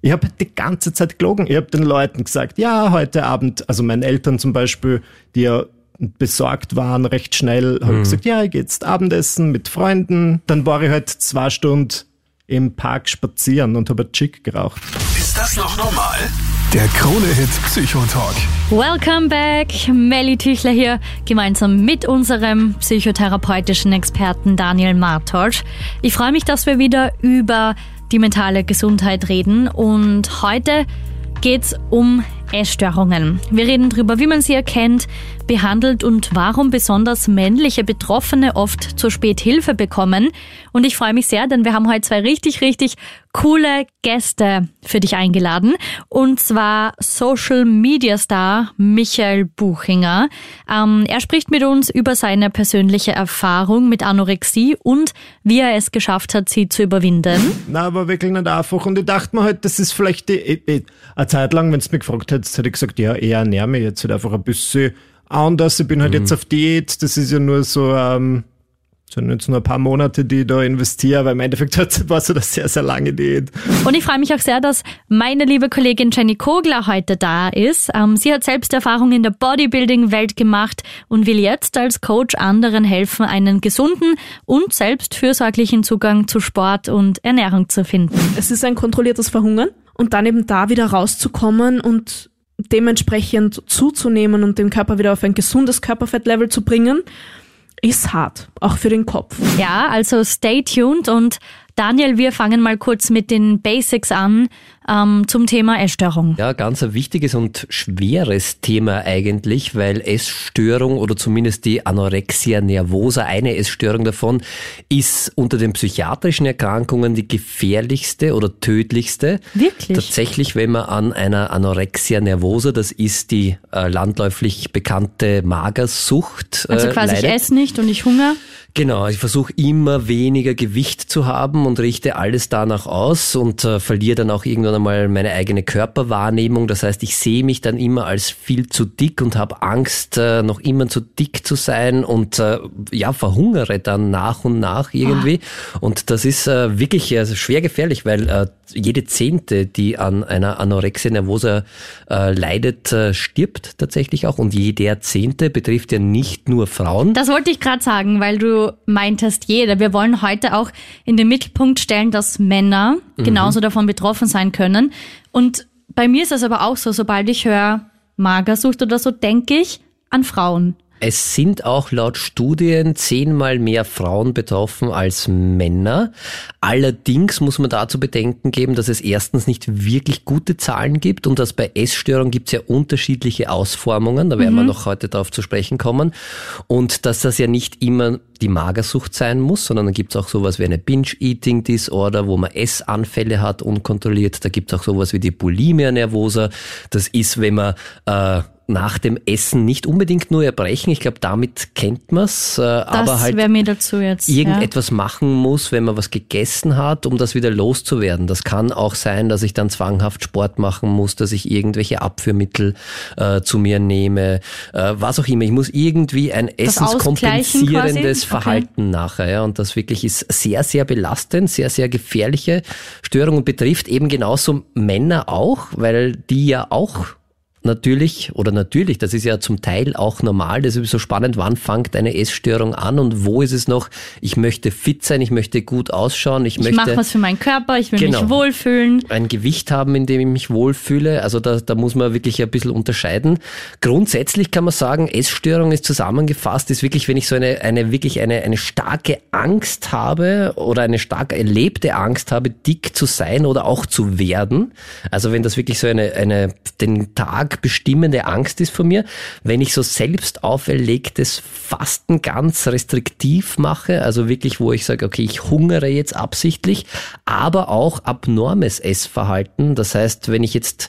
Ich habe die ganze Zeit gelogen. Ich habe den Leuten gesagt, ja, heute Abend, also meinen Eltern zum Beispiel, die ja besorgt waren, recht schnell, habe ich gesagt, ja, ich gehe jetzt Abendessen mit Freunden. Dann war ich halt zwei Stunden im Park spazieren und habe Chick geraucht. Ist das noch normal? Der Krone-Hit Psychotalk. Welcome back. Melly Tüchler hier, gemeinsam mit unserem psychotherapeutischen Experten Daniel Martolsch. Ich freue mich, dass wir wieder über die mentale Gesundheit reden und heute geht's um Essstörungen. Wir reden darüber, wie man sie erkennt, behandelt und warum besonders männliche Betroffene oft zu spät Hilfe bekommen. Und ich freue mich sehr, denn wir haben heute zwei richtig, richtig coole Gäste für dich eingeladen. Und zwar Social Media Star Michael Buchinger. Ähm, er spricht mit uns über seine persönliche Erfahrung mit Anorexie und wie er es geschafft hat, sie zu überwinden. Na, aber wirklich nicht einfach. Und ich dachte mir halt, das ist vielleicht die, ich, ich, eine Zeit lang, wenn es mich gefragt hättest, hätte ich gesagt, ja, eher ernähre mich jetzt halt einfach ein bisschen anders. Ich bin halt mhm. jetzt auf Diät. Das ist ja nur so, ähm, sind jetzt nur ein paar Monate, die ich da investiere, aber im Endeffekt war es eine sehr, sehr lange Diät. Und ich freue mich auch sehr, dass meine liebe Kollegin Jenny Kogler heute da ist. Ähm, sie hat selbst Erfahrung in der Bodybuilding-Welt gemacht und will jetzt als Coach anderen helfen, einen gesunden und selbstfürsorglichen Zugang zu Sport und Ernährung zu finden. Es ist ein kontrolliertes Verhungern und dann eben da wieder rauszukommen und dementsprechend zuzunehmen und den Körper wieder auf ein gesundes Körperfettlevel zu bringen ist hart, auch für den Kopf. Ja, also stay tuned und Daniel, wir fangen mal kurz mit den Basics an ähm, zum Thema Essstörung. Ja, ganz ein wichtiges und schweres Thema eigentlich, weil Essstörung oder zumindest die Anorexia nervosa, eine Essstörung davon, ist unter den psychiatrischen Erkrankungen die gefährlichste oder tödlichste. Wirklich? Tatsächlich, wenn man an einer Anorexia nervosa, das ist die äh, landläufig bekannte Magersucht. Äh, also quasi leidet. ich esse nicht und ich hungere. Genau, ich versuche immer weniger Gewicht zu haben und richte alles danach aus und äh, verliere dann auch irgendwann einmal meine eigene Körperwahrnehmung. Das heißt, ich sehe mich dann immer als viel zu dick und habe Angst, äh, noch immer zu dick zu sein und äh, ja, verhungere dann nach und nach irgendwie. Ah. Und das ist äh, wirklich also schwer gefährlich, weil äh, jede Zehnte, die an einer Anorexia nervosa äh, leidet, äh, stirbt tatsächlich auch. Und jeder Zehnte betrifft ja nicht nur Frauen. Das wollte ich gerade sagen, weil du meintest jeder. Wir wollen heute auch in den Mittelpunkt stellen, dass Männer mhm. genauso davon betroffen sein können. Und bei mir ist es aber auch so, sobald ich höre Magersucht oder so, denke ich an Frauen. Es sind auch laut Studien zehnmal mehr Frauen betroffen als Männer. Allerdings muss man dazu bedenken geben, dass es erstens nicht wirklich gute Zahlen gibt und dass bei Essstörungen gibt es ja unterschiedliche Ausformungen, da werden mhm. wir noch heute darauf zu sprechen kommen. Und dass das ja nicht immer die Magersucht sein muss, sondern dann gibt es auch sowas wie eine Binge-Eating-Disorder, wo man Essanfälle hat, unkontrolliert. Da gibt es auch sowas wie die Bulimia nervosa. Das ist, wenn man äh, nach dem Essen nicht unbedingt nur erbrechen. Ich glaube, damit kennt man's, äh, aber halt mir dazu jetzt, irgendetwas ja. machen muss, wenn man was gegessen hat, um das wieder loszuwerden. Das kann auch sein, dass ich dann zwanghaft Sport machen muss, dass ich irgendwelche Abführmittel äh, zu mir nehme, äh, was auch immer. Ich muss irgendwie ein essenskompensierendes Verhalten okay. nachher. Ja, und das wirklich ist sehr, sehr belastend, sehr, sehr gefährliche Störung und betrifft eben genauso Männer auch, weil die ja auch natürlich, oder natürlich, das ist ja zum Teil auch normal, das ist so spannend, wann fängt eine Essstörung an und wo ist es noch, ich möchte fit sein, ich möchte gut ausschauen, ich, ich möchte... Ich mache was für meinen Körper, ich will genau, mich wohlfühlen. Ein Gewicht haben, in dem ich mich wohlfühle, also da, da muss man wirklich ein bisschen unterscheiden. Grundsätzlich kann man sagen, Essstörung ist zusammengefasst, ist wirklich, wenn ich so eine, eine wirklich eine, eine starke Angst habe oder eine stark erlebte Angst habe, dick zu sein oder auch zu werden. Also wenn das wirklich so eine, eine den Tag bestimmende Angst ist von mir, wenn ich so selbst auferlegtes Fasten ganz restriktiv mache, also wirklich, wo ich sage, okay, ich hungere jetzt absichtlich, aber auch abnormes Essverhalten. Das heißt, wenn ich jetzt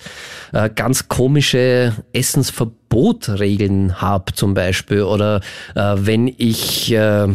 äh, ganz komische Essensverbotregeln habe zum Beispiel oder äh, wenn ich äh,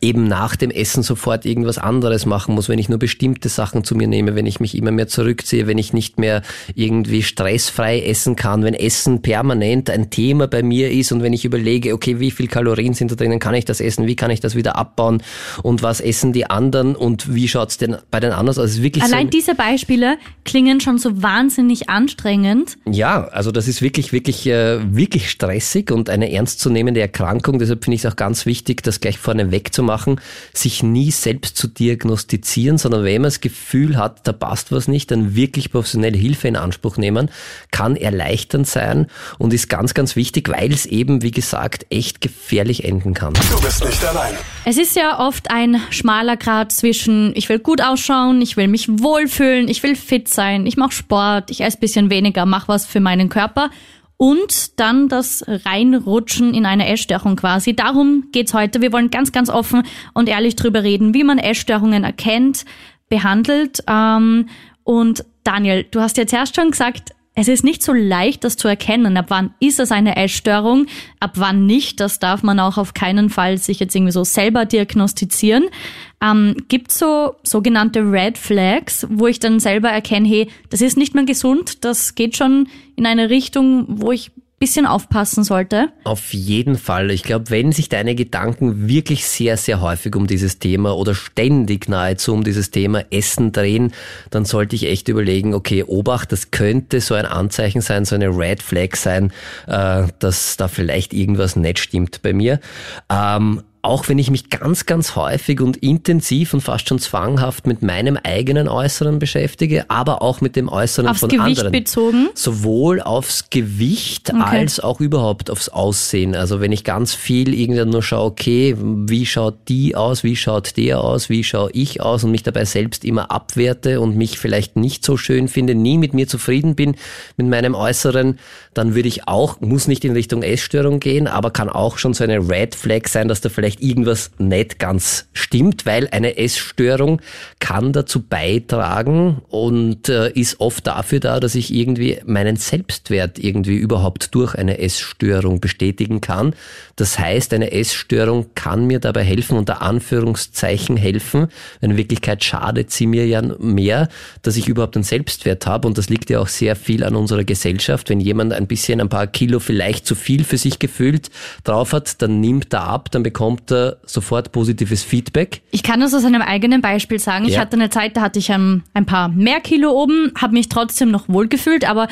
eben nach dem Essen sofort irgendwas anderes machen muss, wenn ich nur bestimmte Sachen zu mir nehme, wenn ich mich immer mehr zurückziehe, wenn ich nicht mehr irgendwie stressfrei essen kann, wenn Essen permanent ein Thema bei mir ist und wenn ich überlege, okay, wie viel Kalorien sind da drinnen, kann ich das essen, wie kann ich das wieder abbauen und was essen die anderen und wie schaut's denn bei den anderen aus? Also wirklich Allein so diese Beispiele klingen schon so wahnsinnig anstrengend. ja, also das ist wirklich, wirklich, äh, wirklich stressig und eine ernstzunehmende Erkrankung. Deshalb finde ich es auch ganz wichtig, das gleich vorne wegzumachen, sich nie selbst zu diagnostizieren, sondern wenn man das Gefühl hat, da passt was nicht, dann wirklich professionelle Hilfe in Anspruch nehmen, kann erleichternd sein und ist ganz, ganz wichtig, weil es eben, wie gesagt, echt gefährlich enden kann. Du bist nicht allein. Es ist ja oft ein schmaler Grad zwischen, ich will gut ausschauen, ich will mich wohlfühlen, ich will fit sein, ich mache Sport, ich esse bisschen weniger, mache was für meinen Körper und dann das Reinrutschen in eine Essstörung quasi. Darum geht's heute. Wir wollen ganz, ganz offen und ehrlich drüber reden, wie man Essstörungen erkennt, behandelt. Ähm, und Daniel, du hast jetzt erst schon gesagt, es ist nicht so leicht, das zu erkennen. Ab wann ist es eine Essstörung? Ab wann nicht? Das darf man auch auf keinen Fall sich jetzt irgendwie so selber diagnostizieren. Ähm, gibt so sogenannte Red Flags, wo ich dann selber erkenne, hey, das ist nicht mehr gesund, das geht schon in eine Richtung, wo ich bisschen aufpassen sollte. Auf jeden Fall. Ich glaube, wenn sich deine Gedanken wirklich sehr, sehr häufig um dieses Thema oder ständig nahezu um dieses Thema Essen drehen, dann sollte ich echt überlegen, okay, Obacht, das könnte so ein Anzeichen sein, so eine Red Flag sein, äh, dass da vielleicht irgendwas nicht stimmt bei mir. Ähm, auch wenn ich mich ganz, ganz häufig und intensiv und fast schon zwanghaft mit meinem eigenen Äußeren beschäftige, aber auch mit dem Äußeren Aufs von Gewicht anderen. bezogen? Sowohl aufs Gewicht Okay. als auch überhaupt aufs Aussehen. Also wenn ich ganz viel irgendwann nur schaue, okay, wie schaut die aus, wie schaut der aus, wie schaue ich aus und mich dabei selbst immer abwerte und mich vielleicht nicht so schön finde, nie mit mir zufrieden bin, mit meinem Äußeren, dann würde ich auch, muss nicht in Richtung Essstörung gehen, aber kann auch schon so eine Red Flag sein, dass da vielleicht irgendwas nicht ganz stimmt, weil eine Essstörung kann dazu beitragen und äh, ist oft dafür da, dass ich irgendwie meinen Selbstwert irgendwie überhaupt durch eine Essstörung bestätigen kann. Das heißt, eine Essstörung kann mir dabei helfen, unter Anführungszeichen helfen. In Wirklichkeit schadet sie mir ja mehr, dass ich überhaupt einen Selbstwert habe und das liegt ja auch sehr viel an unserer Gesellschaft. Wenn jemand ein bisschen ein paar Kilo vielleicht zu viel für sich gefühlt drauf hat, dann nimmt er ab, dann bekommt er sofort positives Feedback. Ich kann das aus einem eigenen Beispiel sagen. Ich Ja. hatte eine Zeit, da hatte ich ähm, ein paar mehr Kilo oben, habe mich trotzdem noch wohl gefühlt, aber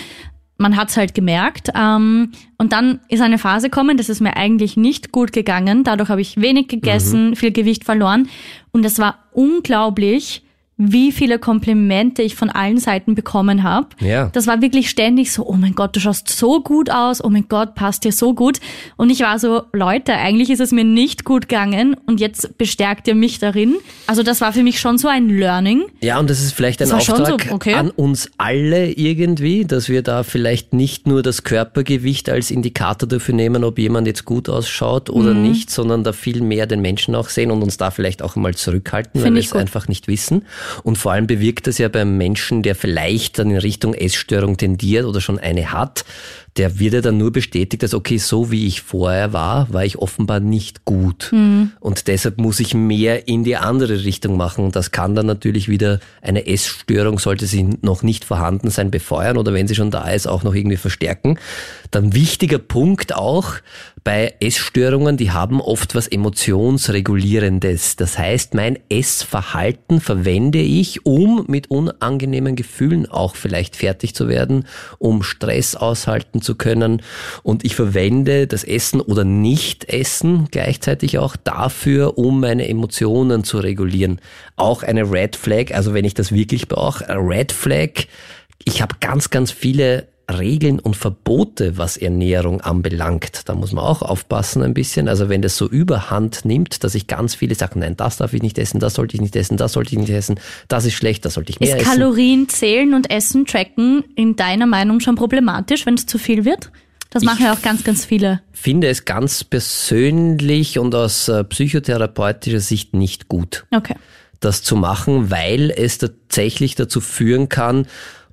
man hat's halt gemerkt. Ähm, und dann ist eine Phase gekommen, das ist mir eigentlich nicht gut gegangen. Dadurch habe ich wenig gegessen, viel Gewicht verloren. Und es war unglaublich, wie viele Komplimente ich von allen Seiten bekommen habe. Ja. Das war wirklich ständig so, oh mein Gott, du schaust so gut aus, oh mein Gott, passt dir so gut. Und ich war so, Leute, eigentlich ist es mir nicht gut gegangen und jetzt bestärkt ihr mich darin. Also das war für mich schon so ein Learning. Ja, und das ist vielleicht ein Auftrag so, okay. an uns alle irgendwie, dass wir da vielleicht nicht nur das Körpergewicht als Indikator dafür nehmen, ob jemand jetzt gut ausschaut oder Mhm. nicht, sondern da viel mehr den Menschen auch sehen und uns da vielleicht auch mal zurückhalten, weil Find wir ich es gut. einfach nicht wissen. Und vor allem bewirkt das ja beim Menschen, der vielleicht dann in Richtung Essstörung tendiert oder schon eine hat, der wird ja dann nur bestätigt, dass okay, so wie ich vorher war, war ich offenbar nicht gut. Mhm. Und deshalb muss ich mehr in die andere Richtung machen. Und das kann dann natürlich wieder eine Essstörung, sollte sie noch nicht vorhanden sein, befeuern oder wenn sie schon da ist, auch noch irgendwie verstärken. Dann wichtiger Punkt auch bei Essstörungen, die haben oft was Emotionsregulierendes. Das heißt, mein Essverhalten verwende ich, um mit unangenehmen Gefühlen auch vielleicht fertig zu werden, um Stress aushalten zu können. Und ich verwende das Essen oder Nicht-Essen gleichzeitig auch dafür, um meine Emotionen zu regulieren. Auch eine Red Flag, also wenn ich das wirklich brauche, Red Flag, ich habe ganz, ganz viele Regeln und Verbote, was Ernährung anbelangt. Da muss man auch aufpassen ein bisschen. Also wenn das so überhand nimmt, dass ich ganz viele sagen, nein, das darf ich nicht essen, das sollte ich nicht essen, das sollte ich nicht essen, das ist schlecht, das sollte ich mehr Ist essen. Kalorien zählen und Essen tracken in deiner Meinung schon problematisch, wenn es zu viel wird? Das machen ja auch ganz, ganz viele. finde es ganz persönlich und aus äh, psychotherapeutischer Sicht nicht gut. Okay. das zu machen, weil es tatsächlich dazu führen kann,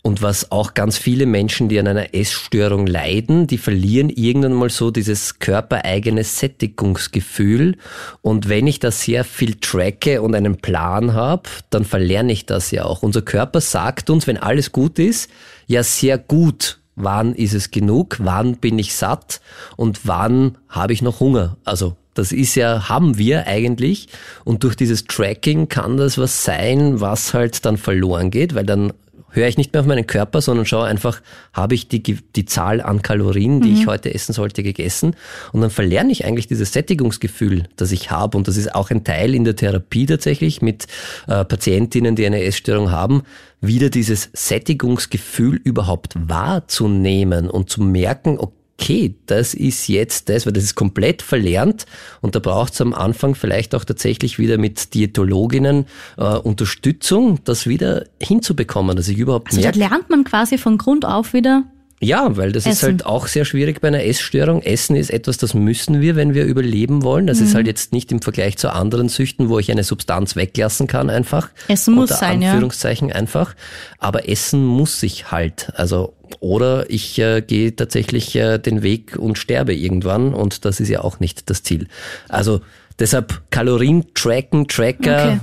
Und was auch ganz viele Menschen, die an einer Essstörung leiden, die verlieren irgendwann mal so dieses körpereigene Sättigungsgefühl. Und wenn ich da sehr viel tracke und einen Plan habe, dann verlerne ich das ja auch. Unser Körper sagt uns, wenn alles gut ist, ja sehr gut. Wann ist es genug? Wann bin ich satt? Und wann habe ich noch Hunger? Also das ist ja, haben wir eigentlich. Und durch dieses Tracking kann das was sein, was halt dann verloren geht, weil dann höre ich nicht mehr auf meinen Körper, sondern schaue einfach, habe ich die, die Zahl an Kalorien, die mhm. ich heute essen sollte, gegessen. Und dann verlerne ich eigentlich dieses Sättigungsgefühl, das ich habe. Und das ist auch ein Teil in der Therapie tatsächlich mit äh, Patientinnen, die eine Essstörung haben, wieder dieses Sättigungsgefühl überhaupt wahrzunehmen und zu merken, okay, okay, das ist jetzt das, weil das ist komplett verlernt. Und da braucht es am Anfang vielleicht auch tatsächlich wieder mit Diätologinnen äh, Unterstützung, das wieder hinzubekommen, dass ich überhaupt Also merke, da lernt man quasi von Grund auf wieder ja, weil das Essen. ist halt auch sehr schwierig bei einer Essstörung. Essen ist etwas, das müssen wir, wenn wir überleben wollen. Das Mhm. ist halt jetzt nicht im Vergleich zu anderen Süchten, wo ich eine Substanz weglassen kann einfach. Essen muss Unter sein, ja. Anführungszeichen einfach. Aber Essen muss ich halt. Also oder ich äh, gehe tatsächlich äh, den Weg und sterbe irgendwann und das ist ja auch nicht das Ziel. Also deshalb Kalorien tracken, Tracker Okay.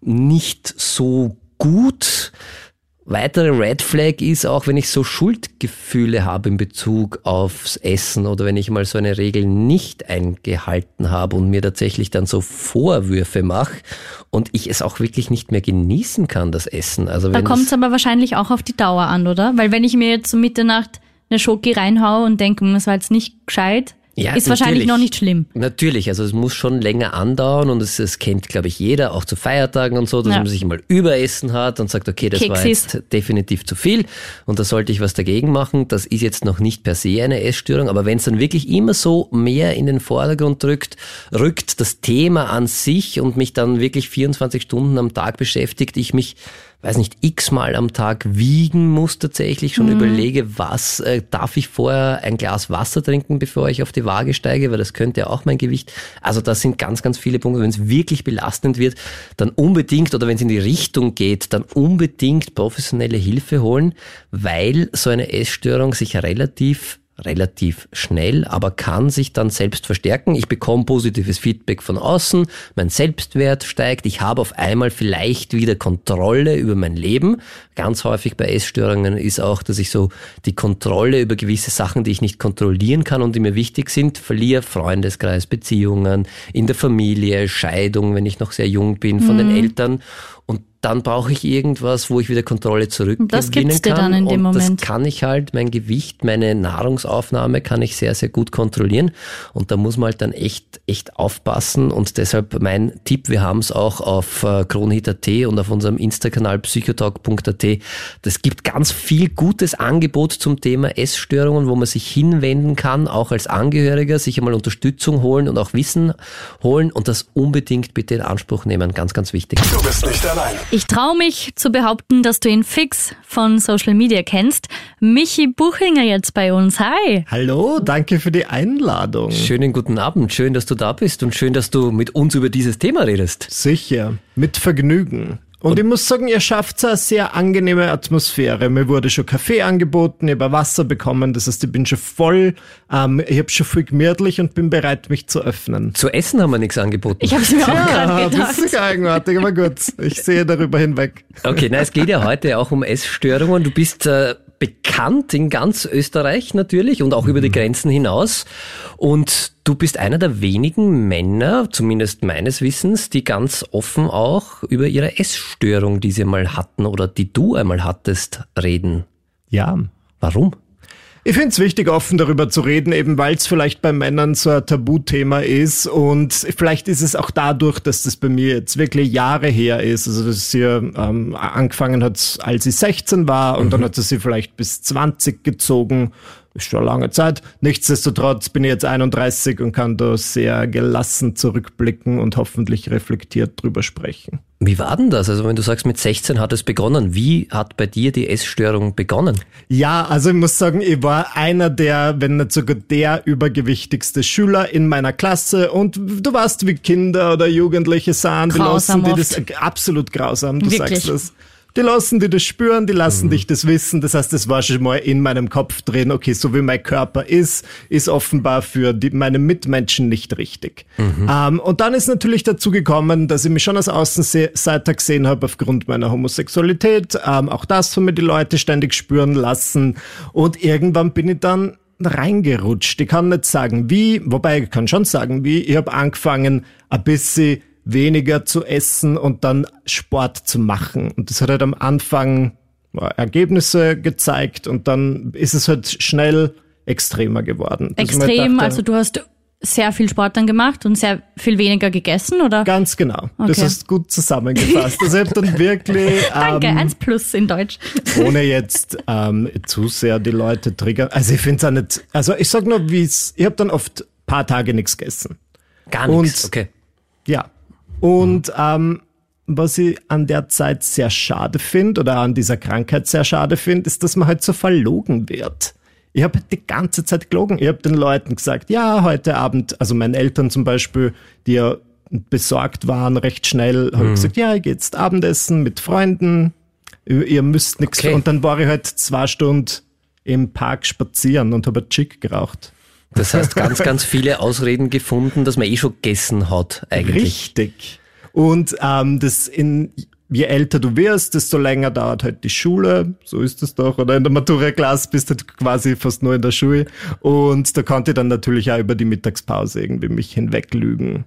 nicht so gut. Weitere Red Flag ist auch, wenn ich so Schuldgefühle habe in Bezug aufs Essen oder wenn ich mal so eine Regel nicht eingehalten habe und mir tatsächlich dann so Vorwürfe mache und ich es auch wirklich nicht mehr genießen kann, das Essen. Also Da kommt es aber wahrscheinlich auch auf die Dauer an, oder? Weil wenn ich mir jetzt um Mitternacht eine Schoki reinhaue und denke, "Hm, das war jetzt nicht gescheit, Ja, ist wahrscheinlich natürlich. noch nicht schlimm. Natürlich, also es muss schon länger andauern und es, es kennt, glaube ich, jeder, auch zu Feiertagen und so, dass Ja. man sich mal überessen hat und sagt, okay, das war Keks jetzt definitiv zu viel und da sollte ich was dagegen machen. Das ist jetzt noch nicht per se eine Essstörung, aber wenn es dann wirklich immer so mehr in den Vordergrund drückt, rückt das Thema an sich und mich dann wirklich 24 Stunden am Tag beschäftigt, ich mich weiß nicht, x-mal am Tag wiegen muss tatsächlich, schon überlege, was äh, darf ich vorher ein Glas Wasser trinken, bevor ich auf die Waage steige, weil das könnte ja auch mein Gewicht. Also das sind ganz, ganz viele Punkte. Wenn es wirklich belastend wird, dann unbedingt oder wenn es in die Richtung geht, dann unbedingt professionelle Hilfe holen, weil so eine Essstörung sich relativ relativ schnell, aber kann sich dann selbst verstärken. Ich bekomme positives Feedback von außen, mein Selbstwert steigt, ich habe auf einmal vielleicht wieder Kontrolle über mein Leben. Ganz häufig bei Essstörungen ist auch, dass ich so die Kontrolle über gewisse Sachen, die ich nicht kontrollieren kann und die mir wichtig sind, verliere. Freundeskreis, Beziehungen, in der Familie, Scheidung, wenn ich noch sehr jung bin, von den Eltern. Und dann brauche ich irgendwas, wo ich wieder Kontrolle zurückgewinnen das gibt's dir kann. dann in dem und Moment. das kann ich halt, mein Gewicht, meine Nahrungsaufnahme kann ich sehr, sehr gut kontrollieren. Und da muss man halt dann echt, echt aufpassen. Und deshalb mein Tipp, wir haben es auch auf äh, kronhit.at und auf unserem Insta-Kanal psychotalk.at. Das gibt ganz viel gutes Angebot zum Thema Essstörungen, wo man sich hinwenden kann, auch als Angehöriger, sich einmal Unterstützung holen und auch Wissen holen und das unbedingt bitte in Anspruch nehmen. Ganz, ganz wichtig. Du bist nicht allein. Ich traue mich zu behaupten, dass du ihn fix von Social Media kennst. Michi Buchinger jetzt bei uns. Hi. Hallo, danke für die Einladung. Schönen guten Abend, schön, dass du da bist und schön, dass du mit uns über dieses Thema redest. Sicher, mit Vergnügen. Und, ich muss sagen, ihr schafft eine sehr angenehme Atmosphäre. Mir wurde schon Kaffee angeboten, ich habe Wasser bekommen, das heißt, ich bin schon voll, ähm, ich habe schon viel gemütlich und bin bereit, mich zu öffnen. Zu essen haben wir nichts angeboten. Ich habe es mir auch Ja, gerade das gedacht. ist eigenartig, aber gut, ich sehe darüber hinweg. Okay, na, es geht ja heute auch um Essstörungen. Du bist äh, bekannt in ganz Österreich natürlich und auch über die Grenzen hinaus. Und du bist einer der wenigen Männer, zumindest meines Wissens, die ganz offen auch über ihre Essstörung, die sie mal hatten oder die du einmal hattest, reden. Ja. Warum? Ich finde es wichtig, offen darüber zu reden, eben weil es vielleicht bei Männern so ein Tabuthema ist und vielleicht ist es auch dadurch, dass das bei mir jetzt wirklich Jahre her ist. Also dass sie ähm, angefangen hat, als sie 16 war und dann hat sie sie vielleicht bis 20 gezogen. Ist schon eine lange Zeit. Nichtsdestotrotz bin ich jetzt 31 und kann da sehr gelassen zurückblicken und hoffentlich reflektiert drüber sprechen. Wie war denn das? Also wenn du sagst, mit 16 hat es begonnen, wie hat bei dir die Essstörung begonnen? Ja, also ich muss sagen, ich war einer der, wenn nicht sogar der übergewichtigste Schüler in meiner Klasse und du weißt, wie Kinder oder Jugendliche sind, die lassen die das absolut grausam, du Wirklich. sagst das. Die lassen dir das spüren, die lassen mhm. dich das wissen. Das heißt, das war schon mal in meinem Kopf drin, okay, so wie mein Körper ist, ist offenbar für die, meine Mitmenschen nicht richtig. Mhm. Ähm, und dann ist natürlich dazu gekommen, dass ich mich schon als Außenseiter gesehen habe aufgrund meiner Homosexualität. Ähm, auch das haben mir die Leute ständig spüren lassen. Und irgendwann bin ich dann reingerutscht. Ich kann nicht sagen wie, wobei ich kann schon sagen wie. Ich habe angefangen, ein bisschen weniger zu essen und dann Sport zu machen. Und das hat halt am Anfang Ergebnisse gezeigt und dann ist es halt schnell extremer geworden. Extrem, dachte, also du hast sehr viel Sport dann gemacht und sehr viel weniger gegessen, oder? Ganz genau. Okay. Das ist gut zusammengefasst. Also ich dann wirklich... Danke, ähm, eins plus in Deutsch. ohne jetzt ähm, zu sehr die Leute triggern. Also ich finde es auch nicht... Also ich sag nur, wie es... Ich habe dann oft paar Tage nichts gegessen. Gar nichts, okay. Ja, und ähm, was ich an der Zeit sehr schade finde oder an dieser Krankheit sehr schade finde, ist, dass man halt so verlogen wird. Ich habe die ganze Zeit gelogen. Ich habe den Leuten gesagt, ja, heute Abend, also meinen Eltern zum Beispiel, die ja besorgt waren, recht schnell, habe ich mhm. gesagt, ja, ich gehe jetzt Abendessen mit Freunden, ihr müsst nichts. Okay. Und dann war ich halt zwei Stunden im Park spazieren und habe Chick geraucht. Das heißt, ganz, ganz viele Ausreden gefunden, dass man eh schon gegessen hat, eigentlich. Richtig. Und ähm, das in je älter du wirst, desto länger dauert halt die Schule. So ist es doch. Oder in der Matura-Klasse bist du quasi fast nur in der Schule. Und da konnte ich dann natürlich auch über die Mittagspause irgendwie mich hinweglügen.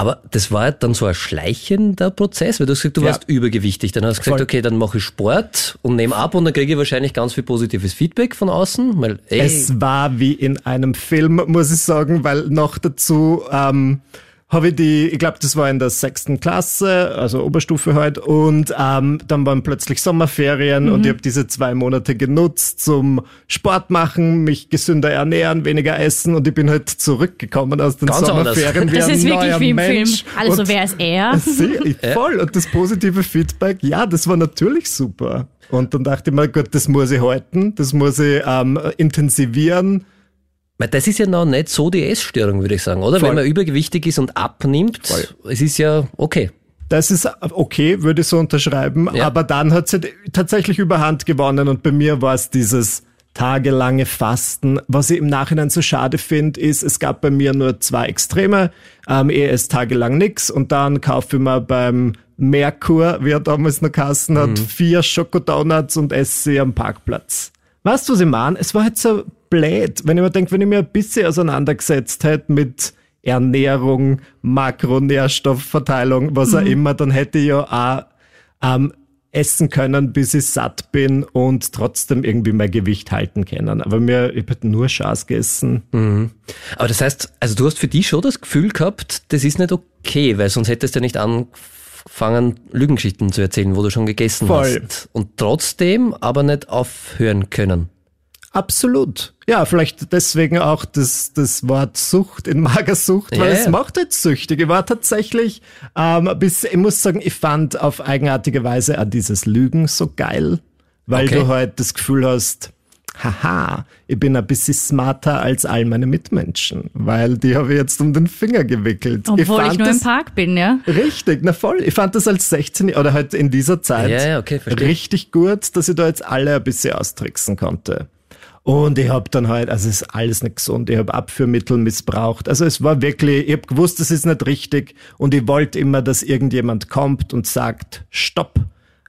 Aber das war dann so ein schleichender Prozess, weil du hast gesagt, du ja. warst übergewichtig. Dann hast du gesagt, Voll. okay, dann mache ich Sport und nehme ab und dann kriege ich wahrscheinlich ganz viel positives Feedback von außen. Weil, ey, es war wie in einem Film, muss ich sagen, weil noch dazu ähm, habe ich die, ich glaube, das war in der sechsten Klasse, also Oberstufe halt, und ähm, dann waren plötzlich Sommerferien mhm. und ich habe diese zwei Monate genutzt zum Sport machen, mich gesünder ernähren, weniger essen und ich bin halt zurückgekommen aus den Ganz Sommerferien. Das ist wirklich wie im Mensch. Film. Also wer ist er? voll. Und das positive Feedback, ja, das war natürlich super. Und dann dachte ich mir, Gott, das muss ich halten, das muss ich ähm, intensivieren das ist ja noch nicht so die Essstörung, würde ich sagen, oder? Voll. Wenn man übergewichtig ist und abnimmt, Voll. es ist ja okay. Das ist okay, würde ich so unterschreiben. Ja. Aber dann hat sie tatsächlich überhand gewonnen und bei mir war es dieses tagelange Fasten. Was ich im Nachhinein so schade finde, ist, es gab bei mir nur zwei Extreme. Ähm, ich esse tagelang nix und dann kaufe ich mir beim Merkur, wie er damals noch Kassen hat, mhm. vier Schokodonuts und esse sie am Parkplatz. Weißt du, was ich meine? Es war halt so blöd, wenn ich mir denke, wenn ich mir ein bisschen auseinandergesetzt hätte mit Ernährung, Makronährstoffverteilung, was mhm. auch immer, dann hätte ich ja auch ähm, essen können, bis ich satt bin und trotzdem irgendwie mein Gewicht halten können. Aber mir, ich habe nur Schaß gegessen. Mhm. Aber das heißt, also du hast für dich schon das Gefühl gehabt, das ist nicht okay, weil sonst hättest du ja nicht angefangen, Lügengeschichten zu erzählen, wo du schon gegessen Voll. hast. Und trotzdem aber nicht aufhören können. Absolut. Ja, vielleicht deswegen auch das, das Wort Sucht in Magersucht, weil ja, es macht jetzt süchtig. Ich war tatsächlich, ähm, bis, ich muss sagen, ich fand auf eigenartige Weise auch dieses Lügen so geil, weil okay. du halt das Gefühl hast, haha, ich bin ein bisschen smarter als all meine Mitmenschen, weil die habe ich jetzt um den Finger gewickelt. Obwohl ich, ich nur das, im Park bin, ja? Richtig, na voll. Ich fand das als 16 oder halt in dieser Zeit ja, ja, okay, richtig gut, dass ich da jetzt alle ein bisschen austricksen konnte. Und ich habe dann halt, also es ist alles nicht gesund, ich habe Abführmittel missbraucht. Also es war wirklich, ich habe gewusst, das ist nicht richtig und ich wollte immer, dass irgendjemand kommt und sagt, stopp.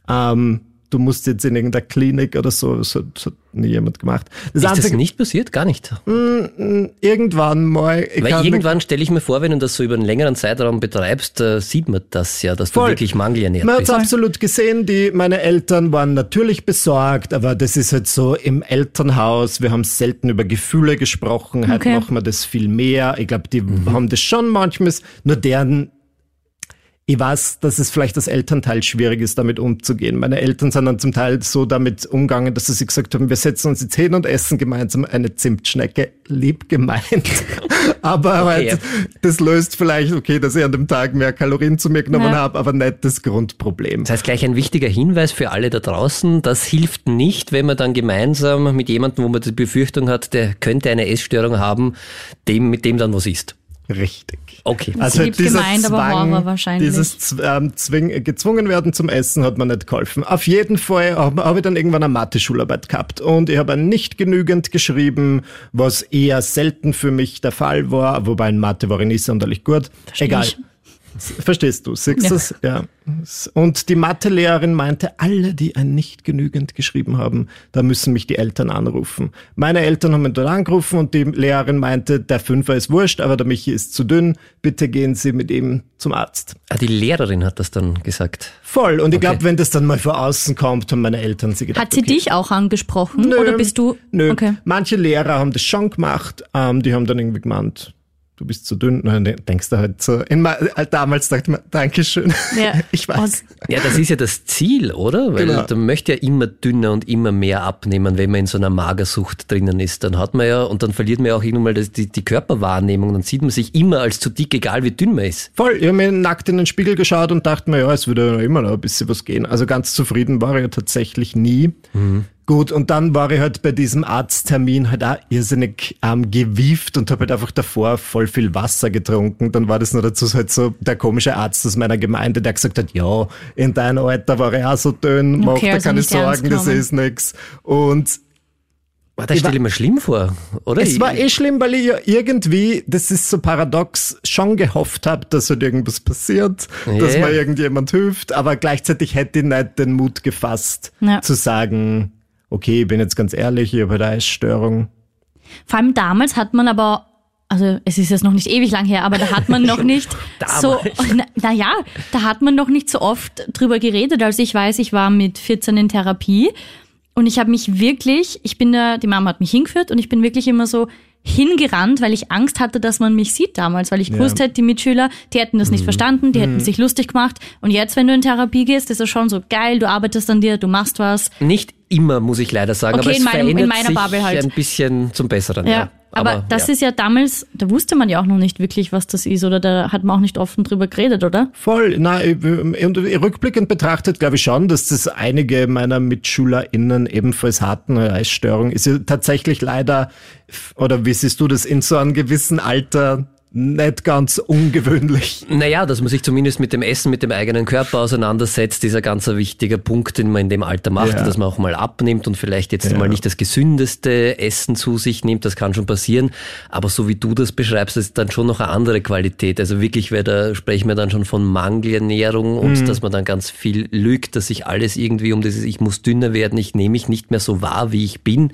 Ähm, du musst jetzt in irgendeiner Klinik oder so. Das hat, das hat nie jemand gemacht. Das ist einzige, das nicht passiert? Gar nicht? Mm, mm, irgendwann mal. Weil irgendwann stelle ich mir vor, wenn du das so über einen längeren Zeitraum betreibst, äh, sieht man das ja, dass voll. du wirklich mangelernährt man bist. Man hat absolut gesehen, die, meine Eltern waren natürlich besorgt, aber das ist halt so im Elternhaus, wir haben selten über Gefühle gesprochen, okay. heute machen wir das viel mehr. Ich glaube, die mhm. haben das schon manchmal, nur deren ich weiß, dass es vielleicht das Elternteil schwierig ist, damit umzugehen. Meine Eltern sind dann zum Teil so damit umgegangen, dass sie gesagt haben, wir setzen uns jetzt hin und essen gemeinsam eine Zimtschnecke. Lieb gemeint. aber okay. halt, das löst vielleicht, okay, dass ich an dem Tag mehr Kalorien zu mir genommen ja. habe, aber nicht das Grundproblem. Das heißt gleich ein wichtiger Hinweis für alle da draußen, das hilft nicht, wenn man dann gemeinsam mit jemandem, wo man die Befürchtung hat, der könnte eine Essstörung haben, dem, mit dem dann was isst. Richtig. Okay. Also Lieb dieser gemeint, aber Zwang. Dieses ähm, zwing, gezwungen werden zum Essen hat mir nicht geholfen. Auf jeden Fall habe hab ich dann irgendwann eine Mathe-Schularbeit gehabt und ich habe nicht genügend geschrieben, was eher selten für mich der Fall war, wobei in Mathe war ich nicht sonderlich gut. Egal. ich. Verstehst du? Siehst Ja. Ja. Und die Mathelehrerin meinte, alle, die ein nicht genügend geschrieben haben, da müssen mich die Eltern anrufen. Meine Eltern haben mich dort angerufen und die Lehrerin meinte, der Fünfer ist wurscht, aber der Michi ist zu dünn, bitte gehen Sie mit ihm zum Arzt. Ah, die Lehrerin hat das dann gesagt. Voll. Und ich Okay. glaube, wenn das dann mal von außen kommt, haben meine Eltern sie gedacht, Hat sie okay. dich auch angesprochen Nö, oder bist du? Nö. Okay. Manche Lehrer haben das schon gemacht, ähm, die haben dann irgendwie gemeint, du bist zu dünn. Nein, denkst du halt so. Äh, damals dachte ich mir, Dankeschön. Ja. Ich weiß. Ja, das ist ja das Ziel, oder? Weil Genau. man möchte ja immer dünner und immer mehr abnehmen, wenn man in so einer Magersucht drinnen ist. Dann hat man ja, und dann verliert man ja auch irgendwann mal das, die, die Körperwahrnehmung. Dann sieht man sich immer als zu dick, egal wie dünn man ist. Voll, ich habe mir nackt in den Spiegel geschaut und dachte mir, ja, es würde ja immer noch ein bisschen was gehen. Also ganz zufrieden war ich ja tatsächlich nie. Gut, und dann war ich halt bei diesem Arzttermin halt auch irrsinnig ähm, gewieft und habe halt einfach davor voll viel Wasser getrunken. Dann war das nur dazu halt so der komische Arzt aus meiner Gemeinde, der gesagt hat, ja, in deinem Alter war ich auch so dünn, mach Okay, dir also keine Sorgen, das ist nix. Und Aber das stelle ich mir schlimm vor, oder? es war eh schlimm, weil ich ja irgendwie, das ist so paradox, schon gehofft habe, dass halt irgendwas passiert, Ja, dass ja. mir irgendjemand hilft, aber gleichzeitig hätte ich nicht den Mut gefasst, Ja. zu sagen, okay, ich bin jetzt ganz ehrlich, ich habe halt eine Essstörung. Vor allem damals hat man aber, also es ist jetzt noch nicht ewig lang her, aber da hat man noch nicht so, na, na ja, da hat man noch nicht so oft drüber geredet. Also ich weiß, ich war mit 14 in Therapie und ich habe mich wirklich, ich bin da, die Mama hat mich hingeführt und ich bin wirklich immer so hingerannt, weil ich Angst hatte, dass man mich sieht damals, weil ich gewusst hätte, die Mitschüler, die hätten das nicht verstanden, die hätten sich lustig gemacht. Und jetzt, wenn du in Therapie gehst, ist es schon so geil, du arbeitest an dir, du machst was. Nicht immer, muss ich leider sagen, Okay, aber es in meinem- in verändert meiner sich Bubble halt. ein bisschen zum Besseren. Ja, Ja, aber, das ja. ist ja damals, da wusste man ja auch noch nicht wirklich, was das ist, oder da hat man auch nicht offen drüber geredet, oder? Voll, na, ich- und rückblickend betrachtet glaube ich schon, dass das einige meiner MitschülerInnen ebenfalls hatten, eine Essstörung. Ist ja tatsächlich leider, oder wie siehst du das, in so einem gewissen Alter nicht ganz ungewöhnlich. Naja, dass man sich zumindest mit dem Essen, mit dem eigenen Körper auseinandersetzt, ist ein ganz wichtiger Punkt, den man in dem Alter macht, Ja. dass man auch mal abnimmt und vielleicht jetzt Ja. mal nicht das gesündeste Essen zu sich nimmt, das kann schon passieren. Aber so wie du das beschreibst, ist dann schon noch eine andere Qualität. Also wirklich, weil da sprechen wir dann schon von Mangelernährung und Mhm. dass man dann ganz viel lügt, dass sich alles irgendwie um dieses, ich muss dünner werden, ich nehme mich nicht mehr so wahr, wie ich bin.